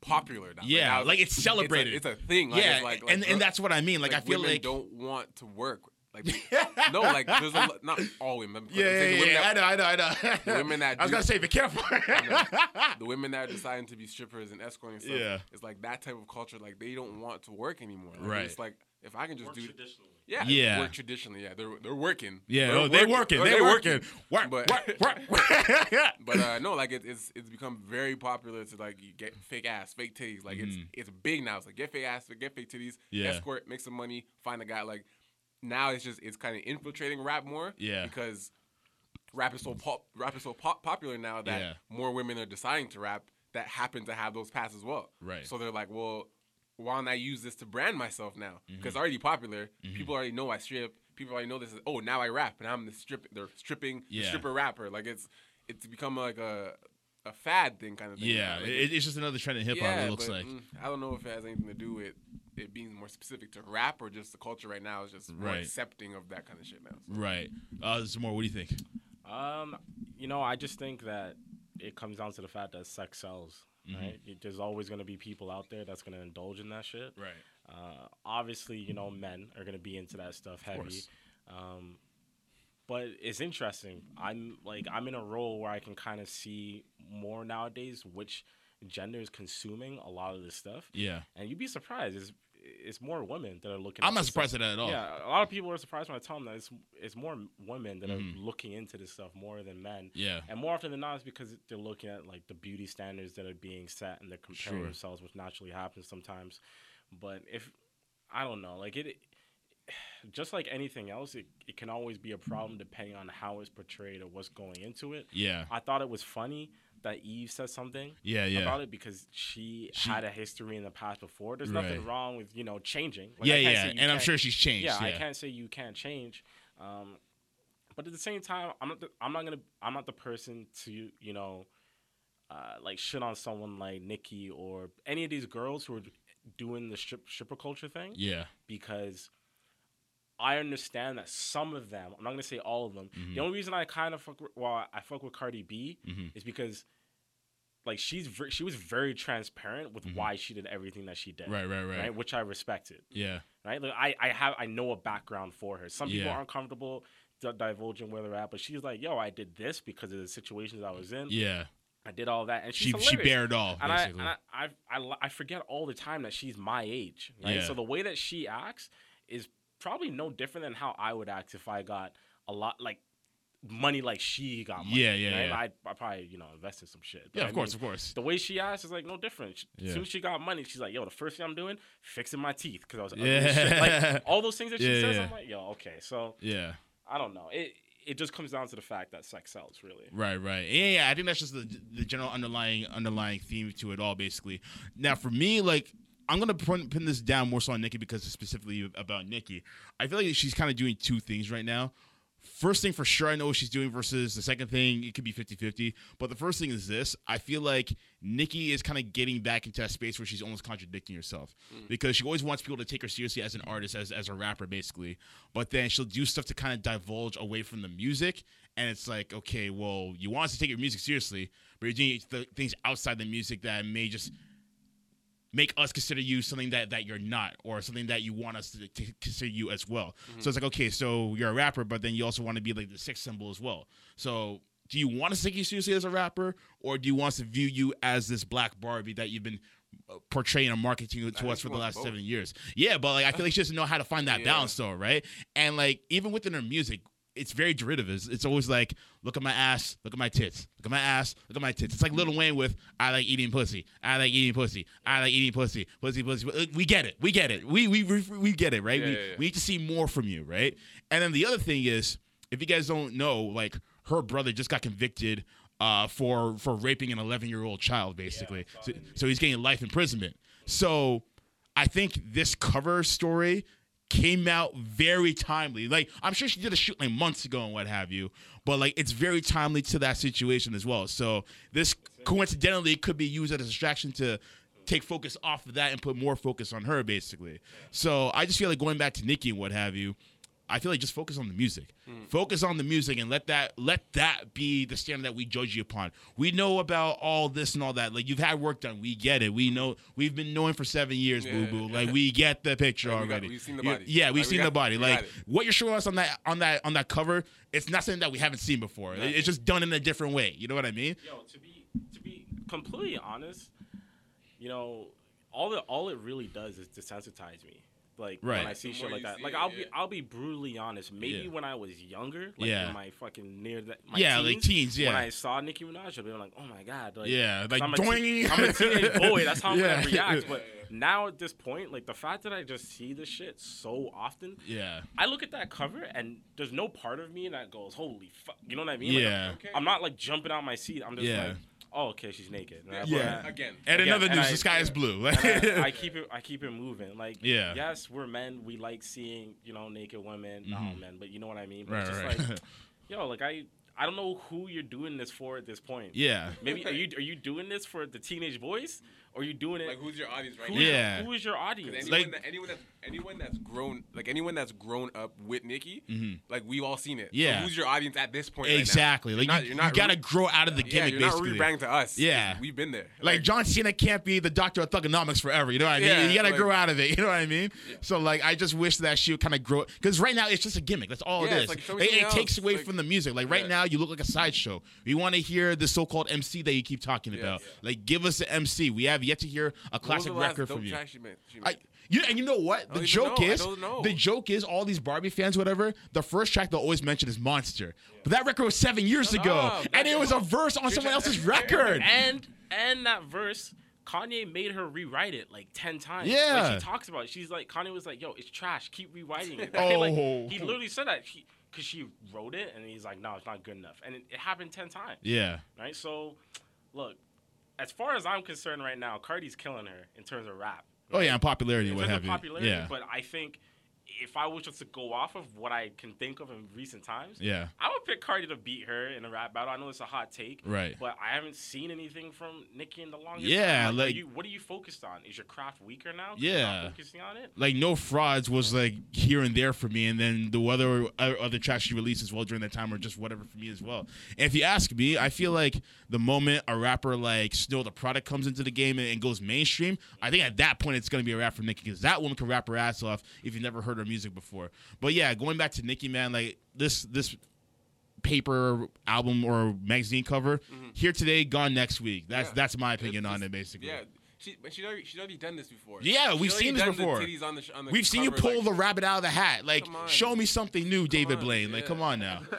popular now. Yeah, now like, it's celebrated. It's a, it's a thing. Like, yeah, it's like, like and, and that's what I mean. Like, I feel women like don't want to work. Like no, like there's a not all women. yeah, yeah, yeah. That, I know, I know, I know. Women that I was do, gonna say, be careful. the women that are deciding to be strippers and escorting stuff. Yeah. It's like that type of culture. Like they don't want to work anymore. Like, Right. It's like if I can just Work do traditionally. yeah, Yeah. work traditionally. Yeah, they're they're working. yeah, They're oh, they working, they working. Work, But- work, work, work. But uh, no, like it, it's it's become very popular to like you get fake ass, fake titties. Like it's it's big now. It's like get fake ass, get fake titties, Mm-hmm. Yeah. escort, make some money, find a guy. Like now it's just it's kind of infiltrating rap more. Yeah. Because rap is so pop, rap is so pop, popular now that Yeah. more women are deciding to rap that happen to have those paths as well. Right. So they're like, well, why don't I use this to brand myself now? Mm-hmm. Because it's already popular. People already know I strip. People already know this. Is, oh, now I rap, and I'm the strip. They're stripping the stripper rapper. Like it's it's become like a a fad thing kind of thing. yeah. Like, it, it's just another trend in hip hop. yeah, it looks but, like. mm, I don't know if it has anything to do with it being more specific to rap or just the culture right now is just more Right. accepting of that kind of shit now. So, Right. Uh, more. what do you think? Um, you know, I just think that it comes down to the fact that sex sells. Mm-hmm. Right? It- There's always going to be people out there that's going to indulge in that shit. Right. Uh, obviously, you know, men are going to be into that stuff heavy. Um, but it's interesting. I'm like I'm in a role where I can kind of see more nowadays which gender is consuming a lot of this stuff. Yeah. And you'd be surprised. It's it's more women that are looking. I'm not surprised stuff. at that at all. Yeah, a lot of people are surprised when I tell them that it's it's more women that Mhm. are looking into this stuff more than men. Yeah. And more often than not, it's because they're looking at like the beauty standards that are being set and they're comparing Sure. themselves, which naturally happens sometimes. But if I don't know, like it, just like anything else, it, it can always be a problem depending on how it's portrayed or what's going into it. Yeah. I thought it was funny that Eve says something Yeah, yeah. about it because she, She- had a history in the past before. There's Right. nothing wrong with you know changing. Like, yeah, yeah. And I'm sure she's changed. yeah, Yeah. I can't say you can't change. Um, but at the same time, I'm not. The, I'm not gonna. I'm not the person to you know, uh, like shit on someone like Nicki or any of these girls who are doing the strip, stripper culture thing Yeah. because I understand that some of them. I'm not gonna say all of them. Mm-hmm. The only reason I kind of fuck. With, well, I fuck with Cardi B Mhm. is because. Like she's ver- she was very transparent with Mhm. why she did everything that she did, Right, right, right. right. Which I respected Yeah. right? Like I, I have, I know a background for her. Some people Yeah. aren't comfortable d- divulging where they're at, but she's like, "Yo, I did this because of the situations I was in. Yeah. I did all that." And She she's she hilarious. bared all And I, basically. and I, I, I, I forget all the time that she's my age, right? Yeah. So the way that she acts is probably no different than how I would act if I got a lot like money like she got money. Yeah, yeah, right? yeah. I, I probably you know invest in some shit. But yeah, I of course, mean, of course. the way she acts is like no different. She- Yeah. As soon as she got money, she's like, "Yo, the first thing I'm doing, fixing my teeth because I was ugly shit." Yeah. Like all those things that she Yeah, says. I'm like, "Yo, okay." So Yeah. I don't know. It it just comes down to the fact that sex sells, really. Right, right. Yeah, yeah. I think that's just the the general underlying underlying theme to it all, basically. Now, for me, like. I'm gonna pin, pin this down more so on Nicki because it's specifically about Nicki. I feel like she's kind of doing two things right now. First thing for sure, I know what she's doing versus the second thing, it could be 50 50. But the first thing is this I feel like Nicki is kind of getting back into that space where she's almost contradicting herself mm. because she always wants people to take her seriously as an artist, as, as a rapper, basically. But then she'll do stuff to kind of divulge away from the music. And it's like, okay, well, you want us to take your music seriously, but you're doing th- things outside the music that may just make us consider you something that, that you're not or something that you want us to, to consider you as well. So it's like, okay, so you're a rapper, but then you also want to be like the sex symbol as well. So do you want us to take you seriously as a rapper or do you want us to view you as this black Barbie that you've been uh, portraying and marketing to think us for the last both. seven years? Yeah, but like I feel like she doesn't know how to find that Yeah. balance though, right? And like even within her music, it's very derivative. It's, it's always like, look at my ass, look at my tits, look at my ass, look at my tits. It's like Lil Wayne with I like eating pussy, I like eating pussy, I like eating pussy, pussy, pussy. We get it, we get it, we we we, we get it, right? Yeah, we, yeah, yeah. we need to see more from you, right? And then the other thing is, if you guys don't know, like her brother just got convicted uh, for for raping an 11 year old child, basically. so, so he's getting life imprisonment. So I think this cover story came out very timely. Like I'm sure she did a shoot like months ago and what have you, but like it's very timely to that situation as well. So this coincidentally could be used as a distraction to take focus off of that and put more focus on her basically. So I just feel like going back to Nicki and what have you, I feel like just focus on the music. Hmm. Focus on the music and let that let that be the standard that we judge you upon. We know about all this and all that. Like you've had work done. We get it. We hmm. know we've been knowing for seven years, Yeah. boo boo. Like we get the picture Like, we got- already. we've seen the You- body. Yeah, we've Like, we seen got- the body. Like what you're showing us on that on that on that cover, it's not something that we haven't seen before. It's just done in a different way. You know what I mean? Yo, to be to be completely honest, you know, all the all it really does is desensitize me. Like Right. when I see shit like that. Like it, I'll be. I'll be brutally honest. Maybe Yeah. when I was younger, like Yeah. in my fucking near that my Yeah, teens, like teens, yeah. When I saw Nicki Minaj, I'd be like, oh my god, like Yeah, 'cause like I'm a, doing. teen- I'm a teenage boy. That's how I'm Yeah. gonna react. But now at this point, like the fact that I just see this shit so often, Yeah. I look at that cover and there's no part of me that goes, "Holy fuck," you know what I mean? Like, Yeah. Okay. I'm not like jumping out my seat. I'm just Yeah. like, "Oh, okay, she's naked." And I- Yeah. but- Again. And Again, another and news, I- the sky is blue. and I, I keep it. I keep it moving. Like, Yeah. yes, we're men. We like seeing, you know, naked women. Mm-hmm. Not all men, but you know what I mean. But right, it's just right. like, yo, like I, I don't know who you're doing this for at this point. yeah. Maybe are you are you doing this for the teenage boys, or are you doing it? Like who's your audience right who now? Yeah. Who is your audience? Anyone, Like- that, anyone that's anyone that's grown like anyone that's grown up with Nicki, like we've all seen it. So Mm-hmm. Yeah. who's your audience at this point? right now? Exactly. You're Like not- you, you're you not gotta re- grow out of the yeah, gimmick, you're basically. not rebranding to us. Yeah. we've been there. Like John Cena can't be the doctor of Thuganomics forever. You know what I mean? Yeah, you gotta like- grow out of it. You know what I mean? So like, I just wish that she would kind of grow because right now it's just a gimmick. That's all Yeah, it it's like, show me it something it takes away Like- from the music. Like right Yeah. now, you look like a sideshow. We want to hear the so-called MC that you keep talking about. Like, give us an MC. We have yet to hear a What was classic the record dope from you. she made? She I, made? you, and you know what? The don't joke know. I is, don't know. the joke is, all these Barbie fans, whatever. The first track they'll always mention is "Monster," but that record was seven years Shut ago, up. and it was a verse on someone else's record. and and that verse Kanye made her rewrite it like ten times. Yeah. like she talks about it. She's like Kanye was like, "Yo, it's trash. Keep rewriting it." Oh. like, he literally said that because she wrote it, and he's like, "No, it's not good enough," and it, it happened ten times. Yeah, Right. So, look, as far as I'm concerned, right now, Cardi's killing her in terms of rap. Oh yeah, and popularity, in what terms have of you? popularity. Yeah, But I think if I was just to go off of what I can think of in recent times, yeah, I would pick Cardi to beat her in a rap battle. I know it's a hot take, Right. But I haven't seen anything from Nicki in the longest Yeah, time. like- are you, what are you focused on? Is your craft weaker now? Yeah. focusing on it. like no frauds was like here and there for me, and then the other other tracks she released as well during that time were just whatever for me as well. And if you ask me, I feel like the moment a rapper like Snow tha Product comes into the game and, and goes mainstream, I think at that point it's gonna be a rap for Nicki because that woman can rap her ass off if you've never heard her music before. But yeah, going back to Nicki, man, like this this paper album or magazine cover mm-hmm. here today, gone next week. That's Yeah. that's my opinion It's on it, basically. Yeah, she, but she's already, she's already done this before. Yeah, She's we've seen this before. on the on the We've seen you pull like- the rabbit out of the hat. Like, show me something new, David on, Blaine. Like, come on now.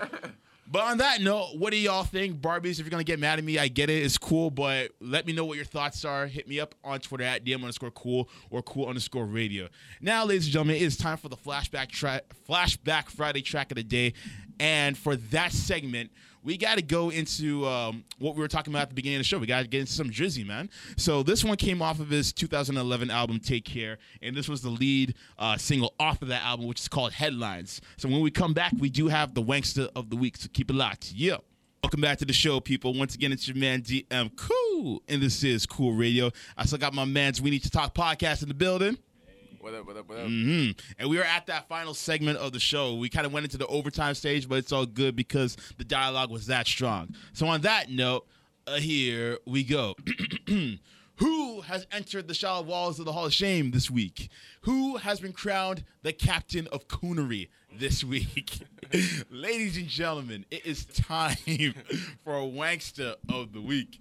but on that note, what do y'all think, Barbies? If you're gonna get mad at me, I get it. It's cool, but let me know what your thoughts are. Hit me up on Twitter at DM underscore cool or cool underscore radio. Now, ladies and gentlemen, it is time for the flashback tra- flashback Friday track of the day, and for that segment. We got to go into um, what we were talking about at the beginning of the show. We got to get into some Drizzy, man. So this one came off of his 2011 album Take Care, and this was the lead uh, single off of that album, which is called Headlines. So when we come back, we do have the Wankster of the Week. So keep it locked. Yeah. Welcome back to the show, people. Once again, it's your man DM Cool, and this is Cool Radio. I still got my man's We Need to Talk podcast in the building. What up? What up? What up? hmm And we are at that final segment of the show. We kind of went into the overtime stage, but it's all good because the dialogue was that strong. So on that note, uh, here we go. Who has entered the shallow walls of the Hall of Shame this week? Who has been crowned the captain of coonery this week? Ladies and gentlemen, it is time for a wankster of the week.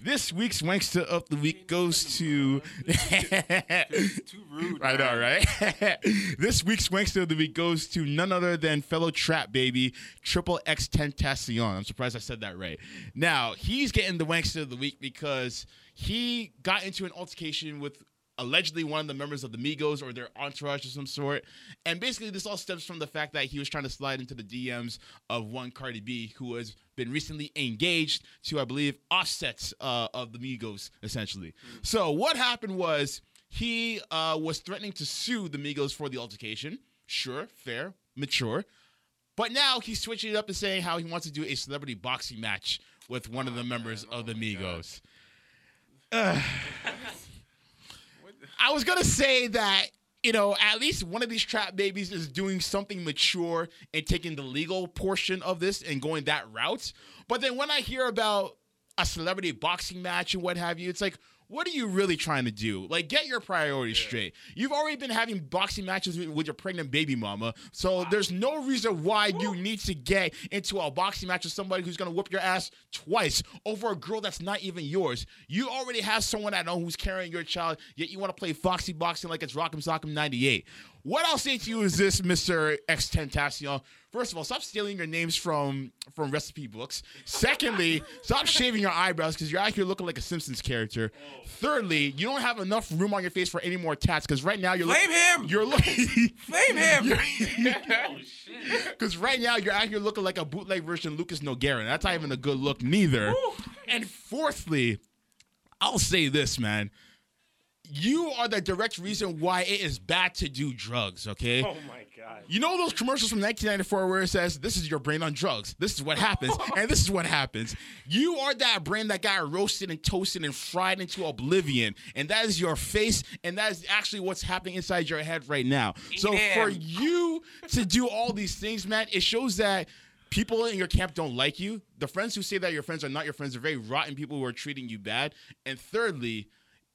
This week's wankster of the week goes to. Too rude. I know, right? this week's Wankster of the Week goes to none other than fellow trap baby Triple X Tentacion. I'm surprised I said that right. Now, he's getting the Wankster of the Week because he got into an altercation with allegedly one of the members of the Migos or their entourage of some sort. And basically, this all stems from the fact that he was trying to slide into the DMs of one Cardi B who has been recently engaged to, I believe, offsets uh, of the Migos, essentially. So, what happened was he uh, was threatening to sue the Migos for the altercation. Sure, fair, mature. But now he's switching it up and saying how he wants to do a celebrity boxing match with one of the members of the Migos. I was gonna say that you know, at least one of these trap babies is doing something mature and taking the legal portion of this and going that route. But then when I hear about a celebrity boxing match and what have you, it's like, what are you really trying to do? Like, get your priorities straight. You've already been having boxing matches with, your pregnant baby mama, so there's no reason why you need to get into a boxing match with somebody who's gonna whoop your ass twice over a girl that's not even yours. You already have someone I know who's carrying your child, yet you want to play foxy boxing like it's Rock'em Sock'em 98. What I'll say to you is this, Mr. X Tentacion. First of all, stop stealing your names from from recipe books. Secondly, stop shaving your eyebrows because you're out here looking like a Simpsons character. Thirdly, you don't have enough room on your face for any more tats because right now you're look- Flame him! You're looking. Flame him! oh shit! Because right now you're out here looking like a bootleg version of Lucas Nogueira. That's not even a good look neither. And fourthly, I'll say this, man. You are the direct reason why it is bad to do drugs, okay? Oh my god! You know those commercials from 1994 where it says, This is your brain on drugs. This is what happens. and this is what happens. You are that brain that got roasted and toasted and fried into oblivion. And that is your face. And that is actually what's happening inside your head right now. So for you to do all these things, man, it shows that. People in your camp don't like you. The friends who say that your friends are not your friends are very rotten people who are treating you bad. And thirdly,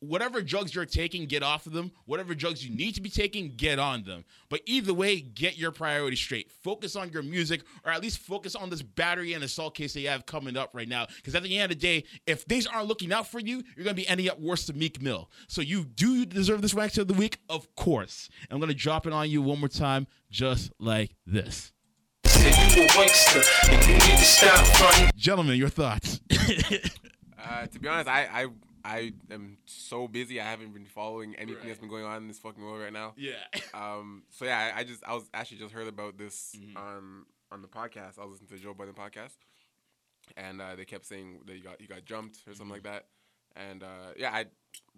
whatever drugs you're taking, get off of them. Whatever drugs you need to be taking, get on them. But either way, get your priorities straight. Focus on your music, or at least focus on this battery and assault case that you have coming up right now. Because at the end of the day, if things aren't looking out for you, you're gonna be ending up worse than Meek Mill. So you do deserve this wax of the week, of course. I'm gonna drop it on you one more time, just like this. Said you a wankster, and you need to stop fronting. Gentlemen, your thoughts. Uh, to be honest, I, I I am so busy. I haven't been following anything that's been going on in this fucking world right now. yeah. Um. So yeah, I, I just I was actually just heard about this Mm-hmm. on on the podcast. I was listening to the Joe Budden podcast, and uh, they kept saying that you got you got jumped or something like Mm-hmm. that. And uh, yeah, I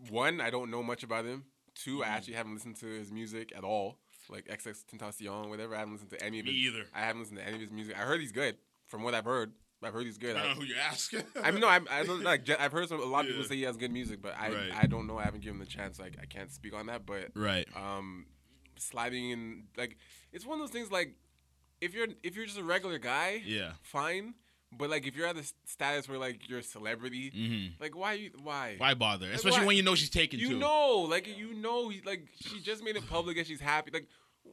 one I don't know much about him. 2 Mm-hmm. I actually haven't listened to his music at all, like XX Tentacion, whatever. I haven't listened to any of Me his. either. I haven't listened to any of his music. I heard he's good. From what I've heard, I've heard he's good. I I- don't know who you're asking. I mean, no, I'm, I don't like. I've heard some, a lot of people say he has good music, but I, Right. I don't know. I haven't given him the chance. Like, I can't speak on that. But Right. um, sliding in, like, it's one of those things. Like, if you're if you're just a regular guy, Yeah. fine. But like, if you're at the status where like you're a celebrity, Mm-hmm. like, why you why Why bother? Especially why- when you know she's taken you too. know, like you know, he, like she just made it public and she's happy. Like,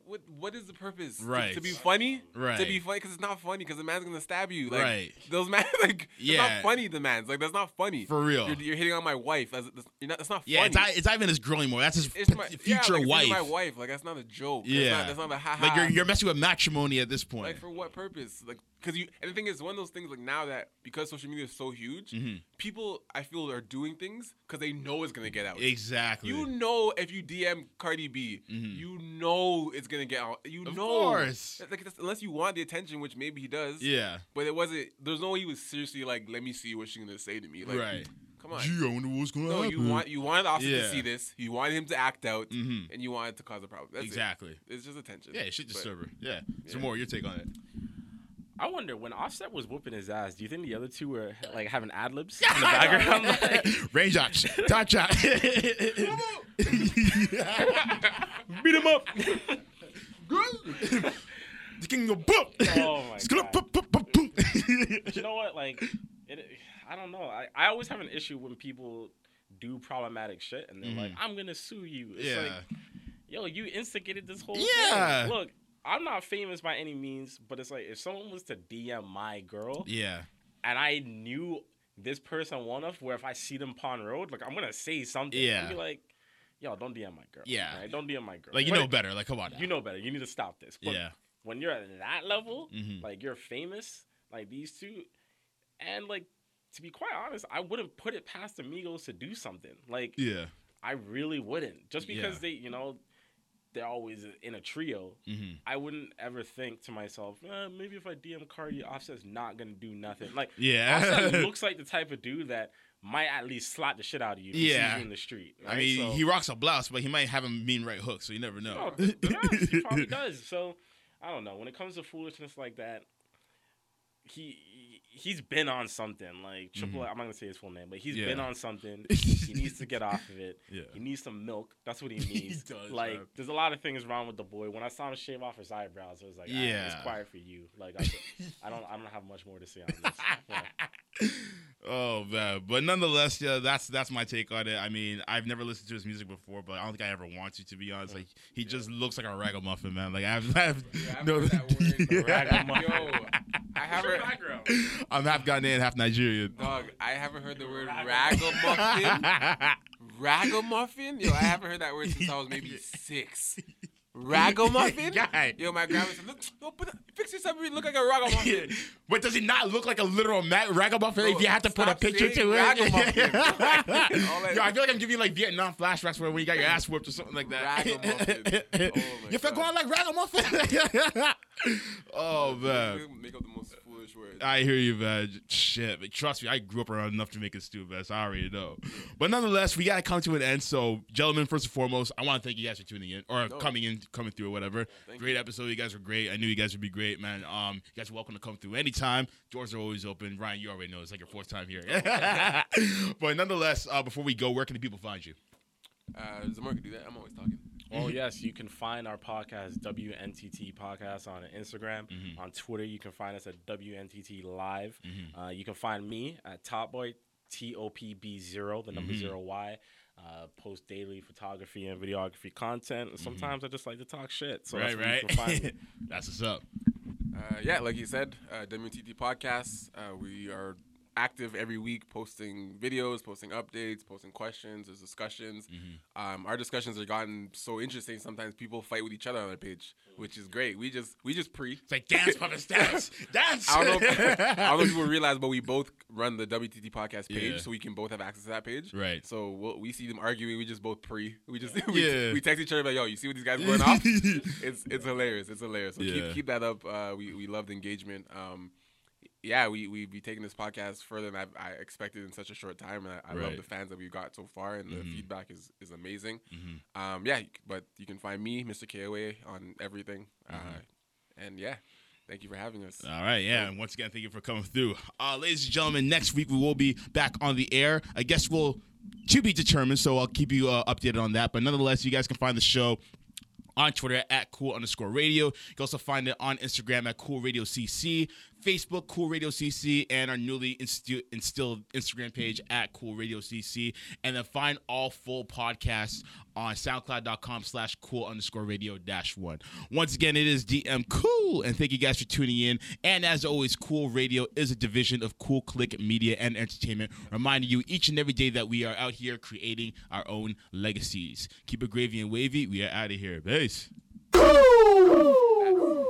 what what is the purpose? Right. To, be funny. Right. To be funny because it's not funny because the man's gonna stab you. Like, Right. Those man like it's Yeah. not funny. The man's like that's not funny. For real. You're, you're hitting on my wife. That's, that's, you're not, that's not Yeah, funny. it's not, it's not even his girl anymore. That's his It's my future yeah, like, wife. My wife. Like that's not a joke. Yeah, That's not, that's not a ha like you're you're messing with matrimony at this point. like for what purpose? Like, cause you and the thing is, one of those things like now that because social media is so huge, Mm-hmm. people I feel are doing things because they know it's gonna get out. exactly. You know, if you DM Cardi B, you know it's gonna get out. You Mm-hmm. Of know, course. Like, unless you want the attention, which maybe he does. yeah. But it wasn't. There's no way he was seriously like, let me see what she's gonna say to me. Like, right. Come on. Gee, I wonder what's gonna No, happen. you want you wanted Austin Yeah. to see this. You wanted him to act out, Mhm. and you wanted to cause a problem. That's it. exactly. It's just attention. Yeah, shit disturber. Yeah. So Yeah. more your take on it. I wonder when Offset was whooping his ass. Do you think the other two were like having ad libs in the background? Like, Range shot, touch shot. beat him up. the king of boom. Oh my God. boom. You know what? Like, it, I don't know. I, I always have an issue when people do problematic shit and they're like, mm. I'm gonna sue you. It's Yeah. like, yo, you instigated this whole Yeah. thing. Look, I'm not famous by any means, but it's like if someone was to DM my girl Yeah. and I knew this person well enough where if I see them Pond Road, like I'm gonna say something. Yeah. Be like, yo, don't DM my girl. Yeah. Right? Don't DM my girl. Like you But know better. Like come on. Now. you know better. You need to stop this. But Yeah. when you're at that level, Mhm. like you're famous, like these two, and like to be quite honest, I wouldn't put it past Amigos to do something. Like Yeah. I really wouldn't. Just because Yeah. they, you know, they're always in a trio. Mhm. I wouldn't ever think to myself, eh, maybe if I DM Cardi, Offset's not gonna do nothing. Like Yeah. Offset looks like the type of dude that might at least slap the shit out of you. If Yeah. you in the street. I mean, So- he rocks a blouse, but he might have a mean right hook, so you never know. no, be he probably does. So I don't know. When it comes to foolishness like that, he he's been on something like triple. I'm not gonna say his full name, but he's been Mm-hmm. On something. he needs to get off of it. Yeah. He needs some milk. That's what he needs. does, like, man. there's a lot of things wrong with the boy. When I saw him shave off his eyebrows, I was like, yeah, it's quiet for you. Like, I, I don't, I don't have much more to say on this. Yeah. Oh man, but nonetheless, yeah, that's that's my take on it. I mean, I've never listened to his music before, but I don't think I ever want to. To be honest, like he just looks like a ragamuffin, man. Like I've, I've Yeah, I've no, heard that word. Yeah. Ragamuffin. Yo, I haven't. I'm half Ghanaian, half Nigerian. Dog, I haven't heard the word ragamuffin. Ragamuffin? Yo, I haven't heard that word since I was maybe six. Ragamuffin? Guy. Yo, my grandma said, look, yo, put the, fix yourself, you look like a ragamuffin. but does it not look like a literal ma- ragamuffin if you had to put a picture to it? ragamuffin. All that- Yo, I feel like I'm giving you like Vietnam flashbacks where when you got your ass whooped or something like that. Ragamuffin. Oh, you feel oh God. going like ragamuffin? oh man. Make up the most words. I hear you, man. Shit, but trust me, I grew up around enough Jamaican stew, man. So I already know. But nonetheless, we gotta come to an end. So, gentlemen, first and foremost, I want to thank you guys for tuning in or coming in, coming through, or whatever. great episode. You guys were great. I knew you guys would be great, man. Um, you guys are welcome to come through anytime. Doors are always open. Ryan, you already know it's like your fourth time here. but nonetheless, uh, before we go, where can the people find you? Uh, Zamar can do that. I'm always talking. Oh yes, you can find our podcast WNTT Podcast on Instagram. Mm-hmm. On Twitter, you can find us at WNTT Live. Mm-hmm. Uh, you can find me at Top Boy T O P B zero, the number Mm-hmm. zero Y. Uh, post daily photography and videography content. And sometimes I just like to talk shit. So that's Mm-hmm. right, where you can find me. right. That's what's up. Uh, yeah, like you said, uh, WTT Podcasts. Uh, we are active every week, posting videos, posting updates, posting questions, there's discussions. Um, our discussions have gotten so interesting. Sometimes people fight with each other on our page, which is great. We just we just pre. It's like dance, puppets, dance, dance. I don't know. If, I don't know if people realize, but we both run the WTT podcast page, Yeah. so we can both have access to that page. Right. So we'll, we see them arguing. We just both pre. We just we, Yeah. we text each other like, "Yo, you see what these guys are going off?" it's it's hilarious. It's hilarious. So Yeah. keep keep that up. Uh, we we love the engagement. Um, yeah, we we be taking this podcast further than I, I expected in such a short time, and I, I love the fans that we got so far, and the feedback is is amazing. Mm-hmm. Um, yeah, but you can find me, Mr. KOA, on everything. Uh, and yeah, thank you for having us. All right, yeah. And once again, thank you for coming through. Uh, ladies and gentlemen, next week we will be back on the air. I guess we'll to be determined, so I'll keep you uh, updated on that. But nonetheless, you guys can find the show on Twitter at cool underscore radio. You can also find it on Instagram at cool radio cc, Facebook cool radio cc, and our newly insti- instilled Instagram page at cool radio cc. And then find all full podcasts on soundcloud.com slash cool underscore radio dash one. Once again, it is DM Cool, and thank you guys for tuning in. And as always, Cool Radio is a division of Cool Click Media and Entertainment, reminding you each and every day that we are out here creating our own legacies. Keep it gravy and wavy. We are out of here. Peace. Cool!